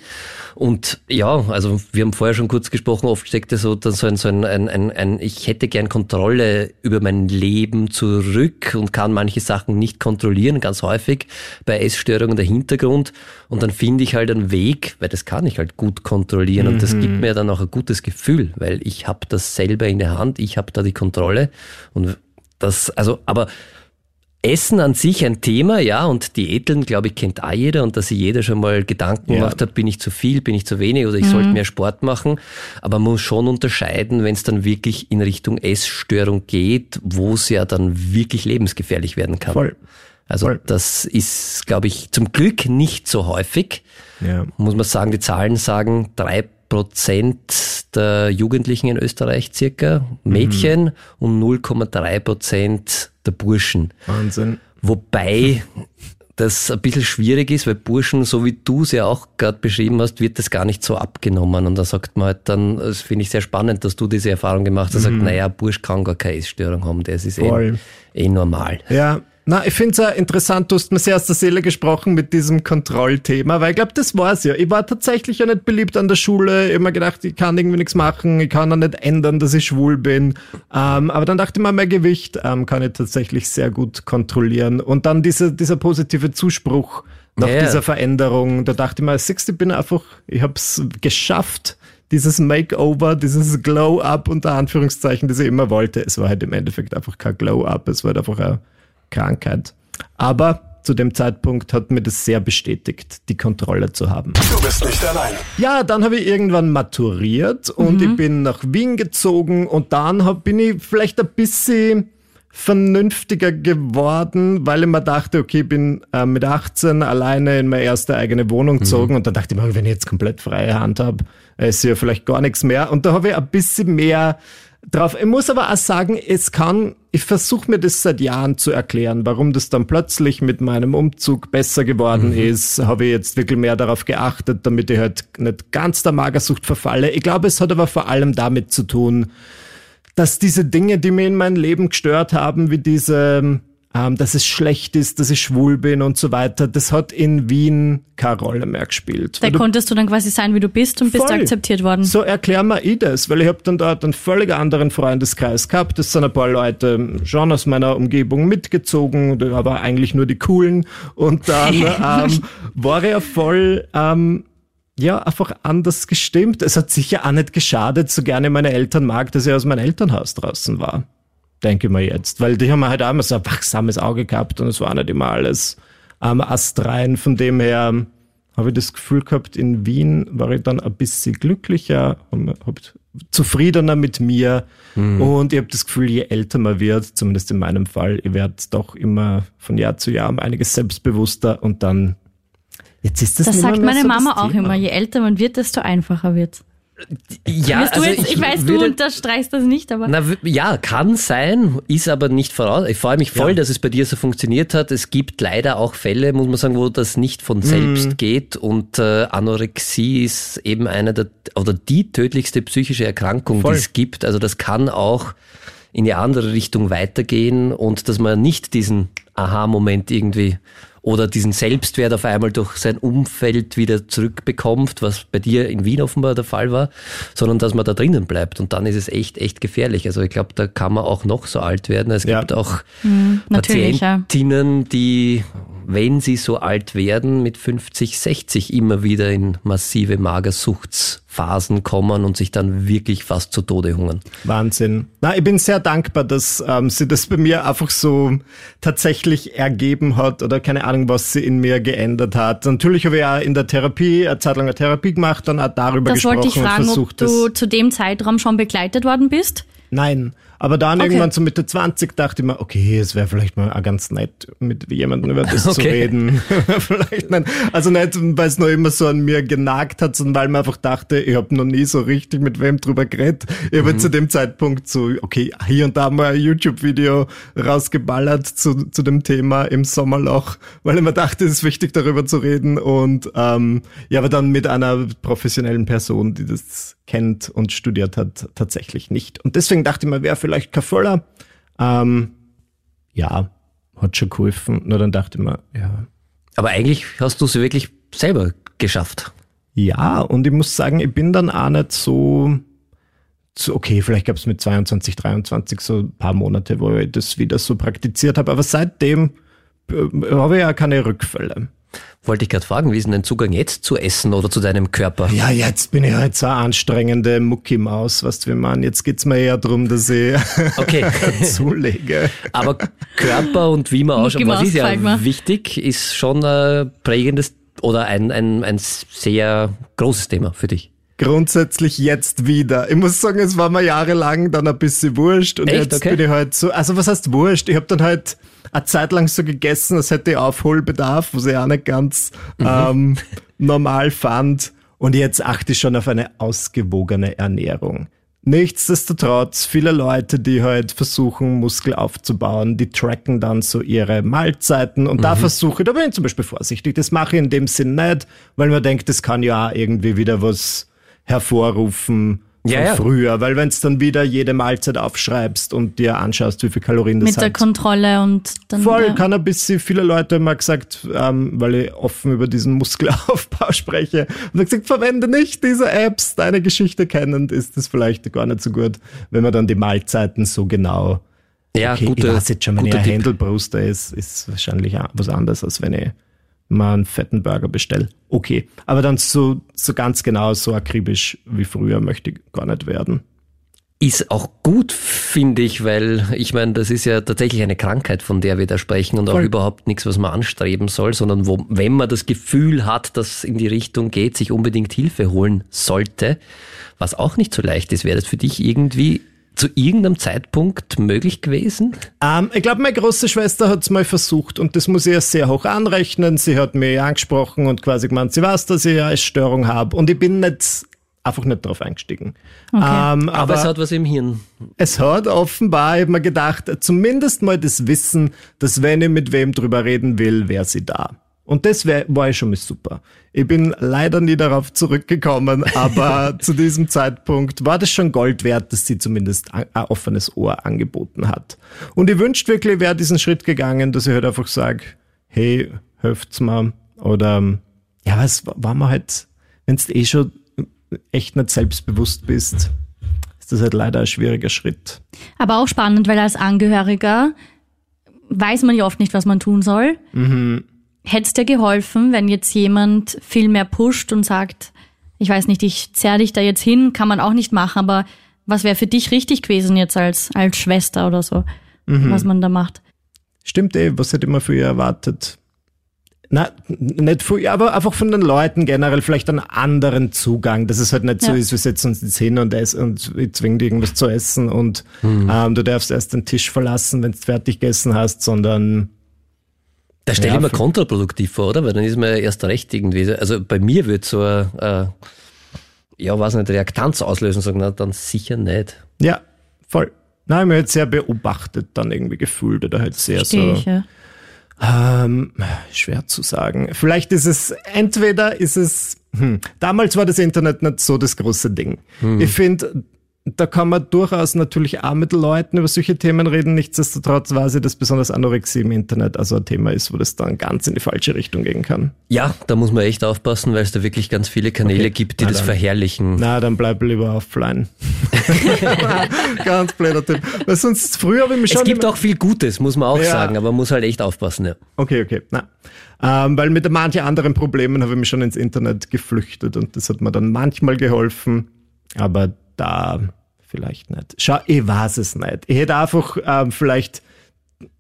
Und ja, also wir haben vorher schon kurz gesprochen, oft steckt ja so, dann so ein, so ein, ein, ein, ein, ich hätte gern Kontrolle über mein Leben zurück und kann manche Sachen nicht kontrollieren, ganz häufig bei Essstörungen der Hintergrund. Und dann finde ich halt einen Weg, weil das kann ich halt gut kontrollieren. Und das gibt mir dann auch ein gutes Gefühl, weil ich habe das selber in der Hand, ich habe da die Kontrolle. Und das, also, aber Essen an sich ein Thema, ja, und Diäteln, glaube ich, kennt auch jeder und dass sich jeder schon mal Gedanken Ja. gemacht hat, bin ich zu viel, bin ich zu wenig oder ich sollte mehr Sport machen. Aber man muss schon unterscheiden, wenn es dann wirklich in Richtung Essstörung geht, wo es ja dann wirklich lebensgefährlich werden kann. Voll. Also voll. das ist, glaube ich, zum Glück nicht so häufig. Ja. Muss man sagen, die Zahlen sagen, drei Prozent der Jugendlichen in Österreich circa Mädchen und 0,3 Prozent der Burschen. Wahnsinn. Wobei das ein bisschen schwierig ist, weil Burschen, so wie du es ja auch gerade beschrieben hast, wird das gar nicht so abgenommen. Und da sagt man halt dann, das finde ich sehr spannend, dass du diese Erfahrung gemacht hast, sagt, naja, Bursch kann gar keine Essstörung haben, das ist eh, eh normal. Ja, na, ich finde es ja interessant, du hast mir sehr aus der Seele gesprochen mit diesem Kontrollthema, weil ich glaube, das war's ja. Ich war tatsächlich ja nicht beliebt an der Schule, Ich hab immer gedacht, ich kann irgendwie nichts machen, ich kann auch nicht ändern, dass ich schwul bin. Ähm, aber dann dachte ich mir, mein Gewicht ähm, kann ich tatsächlich sehr gut kontrollieren. Und dann dieser, dieser positive Zuspruch nach ja. dieser Veränderung, da dachte ich mir, siehst ich bin einfach, ich habe es geschafft, dieses Makeover, dieses Glow-Up unter Anführungszeichen, das ich immer wollte. Es war halt im Endeffekt einfach kein Glow-Up, es war halt einfach eine Krankheit. Aber zu dem Zeitpunkt hat mir das sehr bestätigt, die Kontrolle zu haben. Du bist nicht allein. Ja, dann habe ich irgendwann maturiert und ich bin nach Wien gezogen und dann hab, bin ich vielleicht ein bisschen vernünftiger geworden, weil ich mir dachte, okay, ich bin äh, mit 18 alleine in meine erste eigene Wohnung gezogen und dann dachte ich mir, wenn ich jetzt komplett freie Hand habe, ist ja vielleicht gar nichts mehr. Und da habe ich ein bisschen mehr drauf. Ich muss aber auch sagen, es kann, ich versuche mir das seit Jahren zu erklären, warum das dann plötzlich mit meinem Umzug besser geworden mhm. ist. Habe ich jetzt wirklich mehr darauf geachtet, damit ich halt nicht ganz der Magersucht verfalle. Ich glaube, es hat aber vor allem damit zu tun, dass diese Dinge, die mir in meinem Leben gestört haben, wie diese, ähm, dass es schlecht ist, dass ich schwul bin und so weiter, das hat in Wien keine Rolle mehr gespielt. Da konntest du dann quasi sein, wie du bist und bist akzeptiert worden. So erklär mir ich das, weil ich habe dann dort einen völlig anderen Freundeskreis gehabt. Das sind ein paar Leute schon aus meiner Umgebung mitgezogen, aber eigentlich nur die coolen. Und dann ähm, war ich ja voll... Ähm, ja, einfach anders gestimmt. Es hat sicher auch nicht geschadet, so gerne meine Eltern mag, dass ich aus meinem Elternhaus draußen war. Denke ich mir jetzt. Weil die haben halt auch immer so ein wachsames Auge gehabt und es war nicht immer alles am ähm, astrein. Von dem her habe ich das Gefühl gehabt, in Wien war ich dann ein bisschen glücklicher, hab zufriedener mit mir. Mhm. Und ich habe das Gefühl, je älter man wird, zumindest in meinem Fall, ich werde doch immer von Jahr zu Jahr um einiges selbstbewusster und dann Jetzt ist das, das sagt meine so Mama auch immer. Je älter man wird, desto einfacher wird. Ja, also jetzt, ich, ich, weiß, würde, du unterstreichst das nicht, aber. Na, ja, kann sein, ist aber nicht voraus. Ich freue mich voll, ja. dass es bei dir so funktioniert hat. Es gibt leider auch Fälle, muss man sagen, wo das nicht von selbst mm. geht. Und äh, Anorexie ist eben eine der oder die tödlichste psychische Erkrankung, voll. die es gibt. Also das kann auch in die andere Richtung weitergehen und dass man nicht diesen Aha-Moment irgendwie oder diesen Selbstwert auf einmal durch sein Umfeld wieder zurückbekommt, was bei dir in Wien offenbar der Fall war, sondern dass man da drinnen bleibt. Und dann ist es echt, echt gefährlich. Also ich glaube, da kann man auch noch so alt werden. Es ja. gibt auch mhm, Patientinnen, die wenn sie so alt werden, mit 50, 60 immer wieder in massive Magersuchtsphasen kommen und sich dann wirklich fast zu Tode hungern. Wahnsinn. Na, ich bin sehr dankbar, dass ähm, sie das bei mir einfach so tatsächlich ergeben hat oder keine Ahnung, was sie in mir geändert hat. Natürlich habe ich ja in der Therapie, eine Zeit lang eine Therapie gemacht, dann auch darüber das gesprochen wollte ich fragen, und versucht, ob du zu dem Zeitraum schon begleitet worden bist? Nein. Aber dann okay. irgendwann so Mitte 20 dachte ich mir, okay, es wäre vielleicht mal ganz nett, mit jemandem über das okay. zu reden. vielleicht nicht. Also nicht, weil es noch immer so an mir genagt hat, sondern weil man einfach dachte, ich habe noch nie so richtig mit wem drüber geredet. Ich habe mhm. zu dem Zeitpunkt so, okay, hier und da mal ein YouTube-Video rausgeballert zu, zu dem Thema im Sommerloch, weil ich mir dachte, es ist wichtig, darüber zu reden. Und ähm, ja, aber dann mit einer professionellen Person, die das kennt und studiert hat, tatsächlich nicht. Und deswegen dachte ich mir, wäre vielleicht kein Voller. Ähm, ja, hat schon geholfen. Nur dann dachte ich mir, ja. Aber eigentlich hast du es wirklich selber geschafft. Ja, und ich muss sagen, ich bin dann auch nicht so, so okay, vielleicht gab es mit 22, 23 so ein paar Monate, wo ich das wieder so praktiziert habe. Aber seitdem äh, habe ich ja keine Rückfälle. Wollte ich gerade fragen, wie ist denn dein Zugang jetzt zu Essen oder zu deinem Körper? Ja, jetzt bin ich halt so eine anstrengende Muckimaus, was wir machen. Jetzt geht's mir eher darum, dass ich okay. zulege. Aber Körper und wie man ausschaut, was ist ja wichtig, ist schon ein prägendes oder ein, ein, ein sehr großes Thema für dich grundsätzlich jetzt wieder. Ich muss sagen, es war mir jahrelang dann ein bisschen wurscht und Echt? jetzt okay. bin ich halt so, also was heißt wurscht? Ich habe dann halt eine Zeit lang so gegessen, als hätte ich Aufholbedarf, was ich auch nicht ganz mhm. ähm, normal fand. Und jetzt achte ich schon auf eine ausgewogene Ernährung. Nichtsdestotrotz, viele Leute, die halt versuchen, Muskel aufzubauen, die tracken dann so ihre Mahlzeiten und mhm. da versuche ich, da bin ich zum Beispiel vorsichtig. Das mache ich in dem Sinn nicht, weil man denkt, das kann ja auch irgendwie wieder was hervorrufen, ja, ja. früher, weil wenn es dann wieder jede Mahlzeit aufschreibst und dir anschaust, wie viel Kalorien das hat. Mit der Kontrolle und dann. Voll, ja. kann ein bisschen, viele Leute haben mal gesagt, ähm, weil ich offen über diesen Muskelaufbau spreche, und gesagt, verwende nicht diese Apps, deine Geschichte kennend ist das vielleicht gar nicht so gut, wenn man dann die Mahlzeiten so genau. Ja, okay, gute, ich weiß jetzt schon, wenn ich ein Händelbruster ist, ist wahrscheinlich was anderes, als wenn ich mal einen fetten Burger bestelle. Okay. Aber dann so, so ganz genau, so akribisch wie früher möchte ich gar nicht werden. Ist auch gut, finde ich, weil ich meine, das ist ja tatsächlich eine Krankheit, von der wir da sprechen und Voll. auch überhaupt nichts, was man anstreben soll, sondern wo, wenn man das Gefühl hat, dass in die Richtung geht, sich unbedingt Hilfe holen sollte, was auch nicht so leicht ist. Wäre das für dich irgendwie zu irgendeinem Zeitpunkt möglich gewesen? Ähm, ich glaube, meine große Schwester hat es mal versucht und das muss ich ja sehr hoch anrechnen. Sie hat mir angesprochen und quasi gemeint, sie weiß, dass ich eine Essstörung habe und ich bin nicht einfach nicht drauf eingestiegen. Okay. Ähm, Aber, aber es hat was im Hirn. es hat offenbar, ich hab mir gedacht, zumindest mal das Wissen, dass wenn ich mit wem drüber reden will, wäre sie da. Und das wär, war schon mal super. Ich bin leider nie darauf zurückgekommen, aber zu diesem Zeitpunkt war das schon Gold wert, dass sie zumindest ein, offenes Ohr angeboten hat. Und ich wünschte wirklich, ich wäre diesen Schritt gegangen, dass ich halt einfach sage, hey, helft's mir. Oder ja, was war man halt, wenn du eh schon echt nicht selbstbewusst bist, ist das halt leider ein schwieriger Schritt. Aber auch spannend, weil als Angehöriger weiß man ja oft nicht, was man tun soll. Hätte es dir geholfen, wenn jetzt jemand viel mehr pusht und sagt, ich weiß nicht, ich zerr dich da jetzt hin, kann man auch nicht machen, aber was wäre für dich richtig gewesen jetzt als, als Schwester oder so, was man da macht? Stimmt eh, was hätte man für ihr erwartet? Na, nicht für ihr, aber einfach von den Leuten generell vielleicht einen anderen Zugang, dass es halt nicht so Ja. ist, wir setzen uns jetzt hin und, essen und ich zwinge dir irgendwas zu essen und ähm, du darfst erst den Tisch verlassen, wenn du fertig gegessen hast, sondern Da stelle Ja, ich mir kontraproduktiv vor, oder? Weil dann ist man ja erst recht irgendwie. Also bei mir wird so ein, äh, ja, weiß nicht, Reaktanz auslösen, sagen, na, dann sicher nicht. ja, voll. Nein, ich mir halt sehr beobachtet dann irgendwie gefühlt oder halt sehr Verstehe so. ich, ja. Ähm, schwer zu sagen. Vielleicht ist es, entweder ist es, hm, damals war das Internet nicht so das große Ding. Ich finde, da kann man durchaus natürlich auch mit Leuten über solche Themen reden. Nichtsdestotrotz weiß ich, dass besonders Anorexie im Internet also ein Thema ist, wo das dann ganz in die falsche Richtung gehen kann. Ja, da muss man echt aufpassen, weil es da wirklich ganz viele Kanäle Okay. gibt, die Na das dann. verherrlichen. Na, dann bleib lieber offline. ganz blöder Tipp. Weil sonst, früher habe ich mich schon... Es gibt auch viel Gutes, muss man auch Ja. sagen, aber man muss halt echt aufpassen. Ja. Okay, okay. Na. Ähm, weil mit manchen anderen Problemen habe ich mich schon ins Internet geflüchtet und das hat mir dann manchmal geholfen, aber da vielleicht nicht. Schau, ich weiß es nicht. Ich hätte einfach ähm, vielleicht,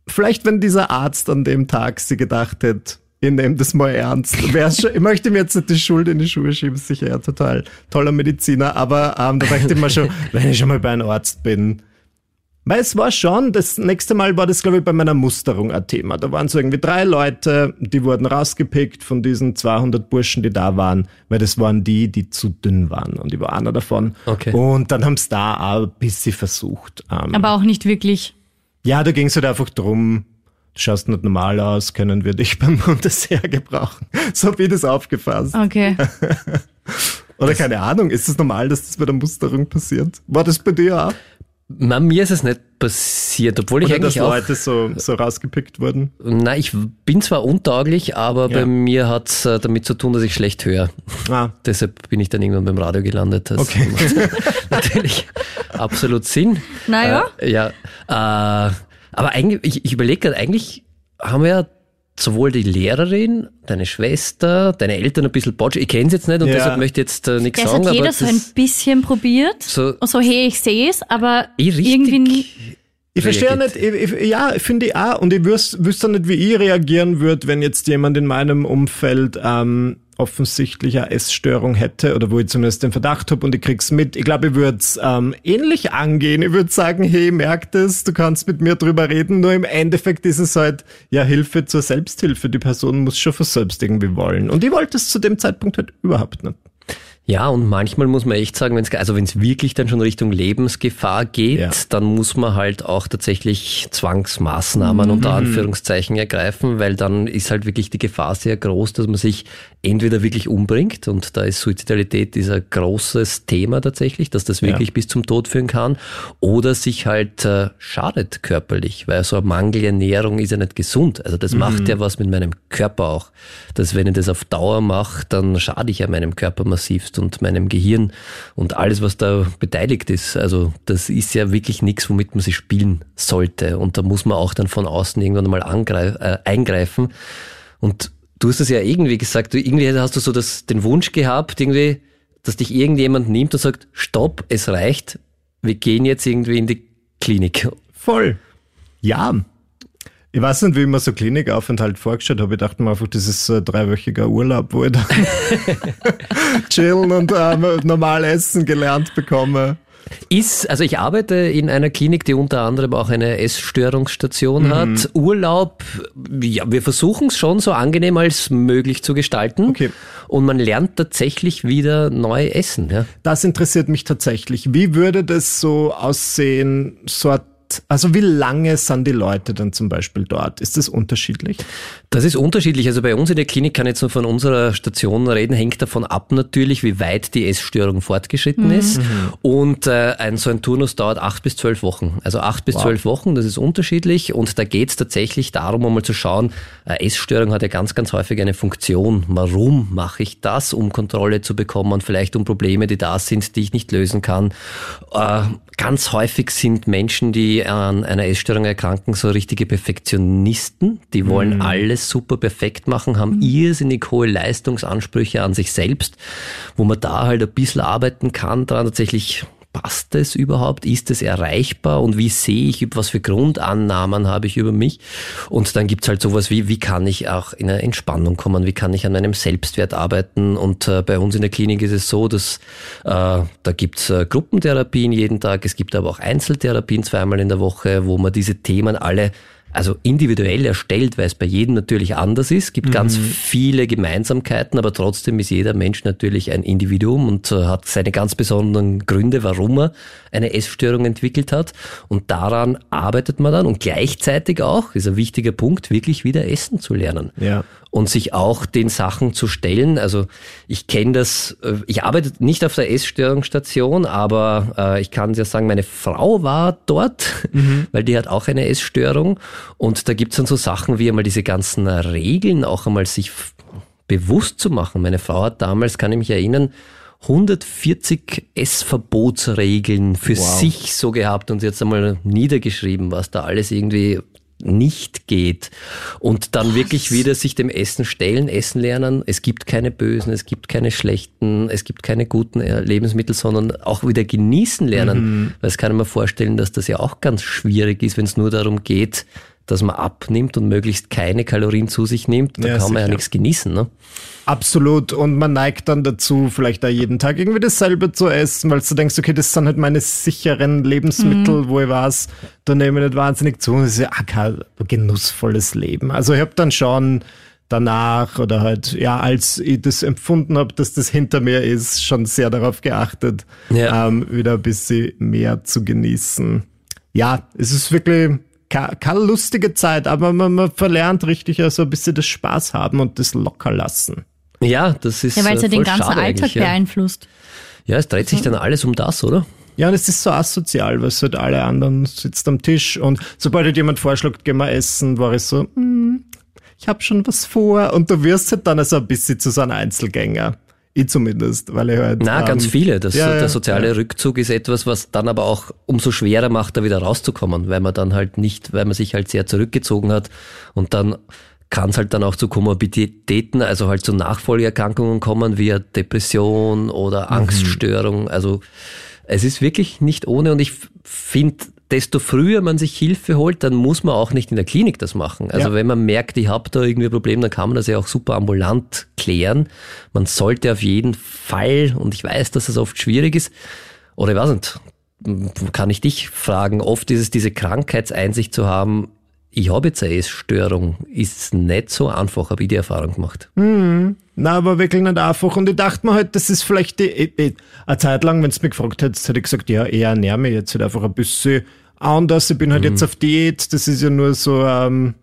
vielleicht wenn dieser Arzt an dem Tag sie gedacht hätte, ich nehme das mal ernst. Ich möchte mir jetzt nicht die Schuld in die Schuhe schieben, sicher ja total toller Mediziner, aber ähm, da dachte ich mir schon, wenn ich schon mal bei einem Arzt bin, weil es war schon, das nächste Mal war das, glaube ich, bei meiner Musterung ein Thema. Da waren so irgendwie drei Leute, die wurden rausgepickt von diesen 200 Burschen, die da waren, weil das waren die, die zu dünn waren. Und ich war einer davon. Okay. Und dann haben es da auch ein bisschen versucht. Ähm, Aber auch nicht wirklich. ja, da ging es halt einfach drum, du schaust nicht normal aus, können wir dich beim Bundesheer gebrauchen. So habe ich das aufgefasst. Okay. Oder keine Ahnung, ist es normal, dass das bei der Musterung passiert? War das bei dir auch? Na, mir ist es nicht passiert, obwohl ich Oder dass eigentlich auch. Leute so, so rausgepickt wurden? Na, ich bin zwar untauglich, aber Ja. bei mir hat's äh, damit zu tun, dass ich schlecht höre. Ah, Deshalb bin ich dann irgendwann beim Radio gelandet. Das Okay. macht natürlich absolut Sinn. Naja. Äh, ja. Äh, aber eigentlich, ich, ich überlege gerade, eigentlich haben wir ja sowohl die Lehrerin, deine Schwester, deine Eltern ein bisschen Botsch. Ich kenne jetzt nicht und Ja. deshalb möchte ich jetzt äh, nichts es sagen. hat jeder aber so ein bisschen probiert. so So, hey, ich sehe es, aber richtig irgendwie nie- Ich verstehe nicht, ich, ich, ja, finde ich auch. Und ich wüs, wüsste nicht, wie ich reagieren würde, wenn jetzt jemand in meinem Umfeld ähm, offensichtlich eine Essstörung hätte oder wo ich zumindest den Verdacht habe und ich krieg's mit. Ich glaube, ich würde es ähm, ähnlich angehen. Ich würde sagen, hey, merk das, du kannst mit mir drüber reden, nur im Endeffekt ist es halt ja Hilfe zur Selbsthilfe. Die Person muss schon für selbst irgendwie wollen. Und ich wollte es zu dem Zeitpunkt halt überhaupt nicht. Ja, und manchmal muss man echt sagen, wenn es also wenn es wirklich dann schon Richtung Lebensgefahr geht, Ja. dann muss man halt auch tatsächlich Zwangsmaßnahmen unter Anführungszeichen ergreifen, weil dann ist halt wirklich die Gefahr sehr groß, dass man sich entweder wirklich umbringt und da ist Suizidalität ist ein großes Thema tatsächlich, dass das wirklich bis zum Tod führen kann, oder sich halt äh, schadet körperlich, weil so eine Mangelernährung ist ja nicht gesund. Also das macht ja was mit meinem Körper auch. Dass wenn ich das auf Dauer mache, dann schade ich ja meinem Körper massivst und meinem Gehirn und alles, was da beteiligt ist. Also das ist ja wirklich nichts, womit man sich spielen sollte. Und da muss man auch dann von außen irgendwann mal äh, eingreifen. Und du hast es ja irgendwie gesagt, du, irgendwie hast du so das, den Wunsch gehabt, irgendwie, dass dich irgendjemand nimmt und sagt, stopp, es reicht, wir gehen jetzt irgendwie in die Klinik. Voll. Ja. Ich weiß nicht, wie ich mir so Klinikaufenthalt vorgestellt habe. Ich dachte mir einfach, das ist so ein dreiwöchiger Urlaub, wo ich dann chillen und ähm, normal essen gelernt bekomme. Ist, also ich arbeite in einer Klinik, die unter anderem auch eine Essstörungsstation Mhm. hat. Urlaub, ja, wir versuchen es schon so angenehm als möglich zu gestalten. Okay. Und man lernt tatsächlich wieder neu essen. Ja. Das interessiert mich tatsächlich. Wie würde das so aussehen, so ein also wie lange sind die Leute dann zum Beispiel dort? Ist das unterschiedlich? Das ist unterschiedlich. Also bei uns in der Klinik kann ich jetzt nur von unserer Station reden, hängt davon ab natürlich, wie weit die Essstörung fortgeschritten ist. Und äh, ein, so ein Turnus dauert acht bis zwölf Wochen. Also acht bis zwölf Wochen, das ist unterschiedlich. Und da geht es tatsächlich darum, einmal zu schauen, äh, Essstörung hat ja ganz, ganz häufig eine Funktion. Warum mache ich das, um Kontrolle zu bekommen? Vielleicht um Probleme, die da sind, die ich nicht lösen kann. Äh, ganz häufig sind Menschen, die an einer Essstörung erkranken, so richtige Perfektionisten. Die wollen alles super perfekt machen, haben irrsinnig hohe Leistungsansprüche an sich selbst, wo man da halt ein bisschen arbeiten kann, daran tatsächlich passt es überhaupt? Ist es erreichbar? Und wie sehe ich, was für Grundannahmen habe ich über mich? Und dann gibt's halt sowas wie, wie kann ich auch in eine Entspannung kommen? Wie kann ich an meinem Selbstwert arbeiten? Und äh, bei uns in der Klinik ist es so, dass äh, da gibt's äh, Gruppentherapien jeden Tag. Es gibt aber auch Einzeltherapien zweimal in der Woche, wo man diese Themen alle also individuell erstellt, weil es bei jedem natürlich anders ist. gibt ganz viele Gemeinsamkeiten, aber trotzdem ist jeder Mensch natürlich ein Individuum und äh, hat seine ganz besonderen Gründe, warum er eine Essstörung entwickelt hat. Und daran arbeitet man dann und gleichzeitig auch, ist ein wichtiger Punkt, wirklich wieder essen zu lernen. Ja. Und sich auch den Sachen zu stellen. Also ich kenne das, äh, ich arbeite nicht auf der Essstörungsstation, aber äh, ich kann ja sagen, meine Frau war dort, weil die hat auch eine Essstörung. Und da gibt's dann so Sachen wie einmal diese ganzen Regeln auch einmal sich bewusst zu machen. Meine Frau hat damals, kann ich mich erinnern, 140 Essverbotsregeln für Wow. sich so gehabt und sie jetzt einmal niedergeschrieben, was da alles irgendwie nicht geht und dann wirklich wieder sich dem Essen stellen, essen lernen. Es gibt keine bösen, es gibt keine schlechten, es gibt keine guten äh, Lebensmittel, sondern auch wieder genießen lernen. Weil es kann ich mir vorstellen, dass das ja auch ganz schwierig ist, wenn es nur darum geht, dass man abnimmt und möglichst keine Kalorien zu sich nimmt. Da Ja, kann man ja sicher. nichts genießen. Ne? Absolut. Und man neigt dann dazu, vielleicht auch jeden Tag irgendwie dasselbe zu essen, weil du denkst, okay, das sind halt meine sicheren Lebensmittel, wo ich weiß, da nehme ich nicht wahnsinnig zu. Und das ist ja auch kein genussvolles Leben. Also ich habe dann schon danach oder halt, ja, als ich das empfunden habe, dass das hinter mir ist, schon sehr darauf geachtet, Ja. ähm, wieder ein bisschen mehr zu genießen. Ja, es ist wirklich keine lustige Zeit, aber man, man verlernt richtig also ein bisschen das Spaß haben und das locker lassen. Ja, das ist Ja, weil es ja äh, den voll ganzen Alltag ja. beeinflusst. ja, es dreht sich dann alles um das, oder? Ja, und es ist so asozial, weil es halt alle anderen sitzt am Tisch und sobald halt jemand vorschlägt, gehen wir essen, war ich so, hm, ich habe schon was vor und du wirst halt dann also ein bisschen zu so einem Einzelgänger. Ich zumindest, weil ich halt. Na, ganz ähm, viele. Das, ja, der soziale ja. Rückzug ist etwas, was dann aber auch umso schwerer macht, da wieder rauszukommen, weil man dann halt nicht, weil man sich halt sehr zurückgezogen hat und dann kann es halt dann auch zu Komorbiditäten, also halt zu Nachfolgeerkrankungen kommen, wie Depression Mhm. oder Angststörung. Also es ist wirklich nicht ohne und ich finde, desto früher man sich Hilfe holt, dann muss man auch nicht in der Klinik das machen. Also Ja. wenn man merkt, ich habe da irgendwie ein Problem, dann kann man das ja auch super ambulant klären. Man sollte auf jeden Fall, und ich weiß, dass das oft schwierig ist, oder ich weiß nicht, kann ich dich fragen, oft ist es diese Krankheitseinsicht zu haben, ich habe jetzt eine Essstörung, ist nicht so einfach, habe ich die Erfahrung gemacht. Na, aber wirklich nicht einfach. Und ich dachte mir halt, das ist vielleicht die, ich, ich, eine Zeit lang, wenn du mich gefragt hättest, hätte ich gesagt, ja, ich ernähre mich jetzt halt einfach ein bisschen anders. Ich bin halt jetzt auf Diät. Das ist ja nur so, ähm,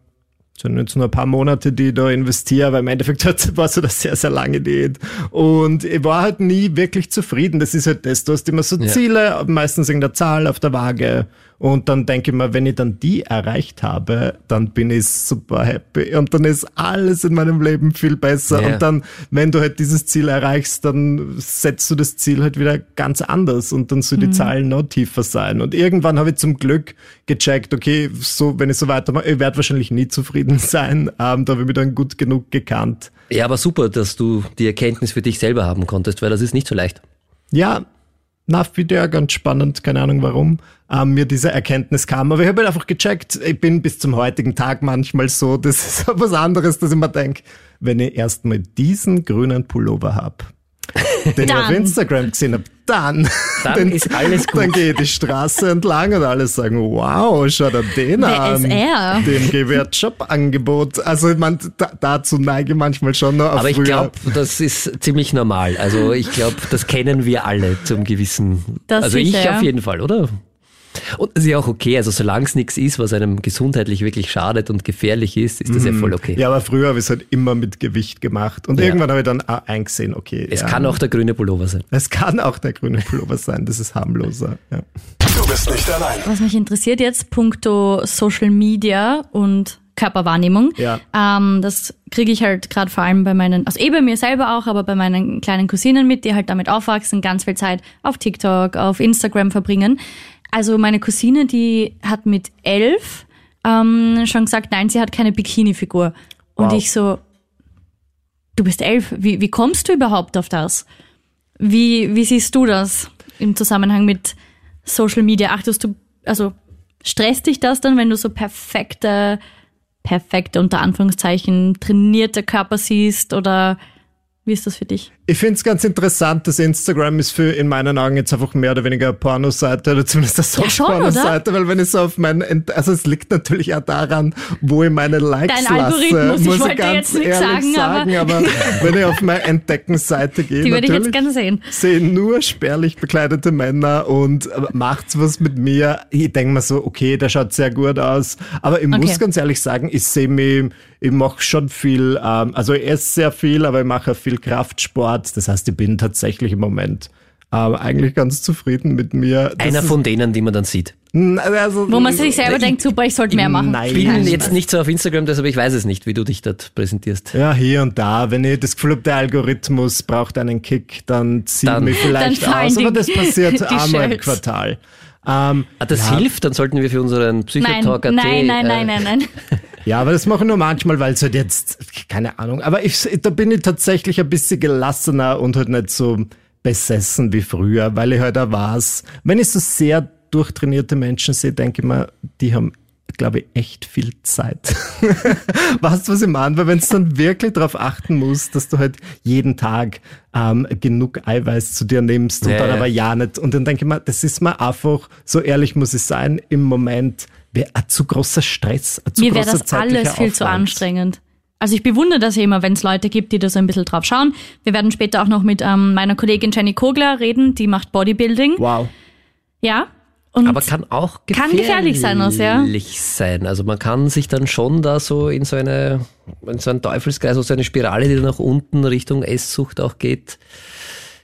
sind jetzt nur ein paar Monate, die ich da investiere, aber im Endeffekt hat- war es eine sehr, sehr lange Diät. Und ich war halt nie wirklich zufrieden. Das ist halt das, du hast immer so Ja. Ziele, meistens in der Zahl auf der Waage. Und dann denke ich mir, wenn ich dann die erreicht habe, dann bin ich super happy. Und dann ist alles in meinem Leben viel besser. Ja. Und dann, wenn du halt dieses Ziel erreichst, dann setzt du das Ziel halt wieder ganz anders und dann soll die Zahlen noch tiefer sein. Und irgendwann habe ich zum Glück gecheckt, okay, so, wenn ich so weitermache, ich werde wahrscheinlich nie zufrieden sein. Ähm, da habe ich mich dann gut genug gekannt. Ja, aber super, dass du die Erkenntnis für dich selber haben konntest, weil das ist nicht so leicht. Ja, nach Video ganz spannend, keine Ahnung warum, ähm, mir diese Erkenntnis kam. Aber ich habe halt einfach gecheckt, ich bin bis zum heutigen Tag manchmal so, das ist was anderes, dass ich mir denke, wenn ich erstmal diesen grünen Pullover hab, den ich auf Dann. Instagram gesehen habe, dann, Dann ist alles gut. Dann gehe ich die Straße entlang und alle sagen, wow, schau dir den Wer an. ist er? Dem gebe ich ein Jobangebot. Also ich mein, da, dazu neige ich manchmal schon noch. Aber ich glaube, das ist ziemlich normal. Also ich glaube, das kennen wir alle zum gewissen. Das also sicher, ich auf jeden Fall, oder? Und das ist ja auch okay. Also solange es nichts ist, was einem gesundheitlich wirklich schadet und gefährlich ist, ist das ja voll okay. Mhm. Ja, aber früher habe ich es halt immer mit Gewicht gemacht. Und Ja. irgendwann habe ich dann auch eingesehen, okay. Es ja, kann auch der grüne Pullover sein. Es kann auch der grüne Pullover sein, das ist harmloser. Ja. Du bist nicht allein. Was mich interessiert jetzt, puncto Social Media und Körperwahrnehmung. Ja. Ähm, das kriege ich halt gerade vor allem bei meinen, also eh bei mir selber auch, aber bei meinen kleinen Cousinen mit, die halt damit aufwachsen, ganz viel Zeit auf TikTok, auf Instagram verbringen. Also meine Cousine, die hat mit elf ähm, schon gesagt, nein, sie hat keine Bikini-Figur. Und Wow. ich so, du bist elf, wie, wie kommst du überhaupt auf das? Wie, wie siehst du das im Zusammenhang mit Social Media? Achtest du, also stresst dich das dann, wenn du so perfekte, perfekte unter Anführungszeichen trainierte Körper siehst oder wie ist das für dich? Ich finde es ganz interessant, dass Instagram ist für in meinen Augen jetzt einfach mehr oder weniger eine Pornoseite oder zumindest eine Ja, Soft-Pornoseite, weil wenn ich so auf meinen, also es liegt natürlich auch daran, wo ich meine Likes Dein lasse, Algorithmus, ich muss wollte ich ganz jetzt nichts ehrlich sagen, sagen, aber, wenn ich auf meine Entdeckenseite gehe, Die würde ich jetzt gerne sehen. sehe nur spärlich bekleidete Männer und äh, macht's was mit mir. Ich denke mir so, okay, der schaut sehr gut aus. Aber ich Okay. muss ganz ehrlich sagen, ich sehe mich, ich mache schon viel, ähm, also ich esse sehr viel, aber ich mache auch viel Kraftsport. Das heißt, ich bin tatsächlich im Moment ähm, eigentlich ganz zufrieden mit mir. Das Einer von denen, die man dann sieht. also, Wo man sich selber denkt, super, ich sollte mehr machen. Nein. Ich bin Nein. jetzt nicht so auf Instagram, deshalb ich weiß es nicht, wie du dich dort präsentierst. Ja, hier und da. Wenn ich das Gefühl habe, der Algorithmus braucht einen Kick, dann zieht Dann- mich vielleicht aus. Aber das passiert die einmal im. Quartal. Ähm, Ah, das ja, hilft, dann sollten wir für unseren Nein, Psychotalk nein, nein, nein, nein, nein. Ja, aber das mache ich nur manchmal, weil es halt jetzt, keine Ahnung, aber ich, da bin ich tatsächlich ein bisschen gelassener und halt nicht so besessen wie früher, weil ich halt auch weiß, wenn ich so sehr durchtrainierte Menschen sehe, denke ich mir, die haben, glaube ich, echt viel Zeit. weißt du, was ich meine? Weil wenn du dann wirklich darauf achten musst, dass du halt jeden Tag ähm, genug Eiweiß zu dir nimmst und Ja, dann aber ja nicht. Und dann denke ich mir, das ist mir einfach, so ehrlich muss ich sein, im Moment wäre ein zu großer Stress, ein zu Mir wäre das alles viel zu Aufwand. anstrengend. Also ich bewundere das ja immer, wenn es Leute gibt, die da so ein bisschen drauf schauen. Wir werden später auch noch mit ähm, meiner Kollegin Jenny Kogler reden, die macht Bodybuilding. Wow. Ja. Und Aber kann auch Kann gefährlich, gefährlich sein, also, ja. sein. Also man kann sich dann schon da so in so eine, in so einen Teufelskreis, so eine Spirale, die dann nach unten Richtung Esssucht auch geht.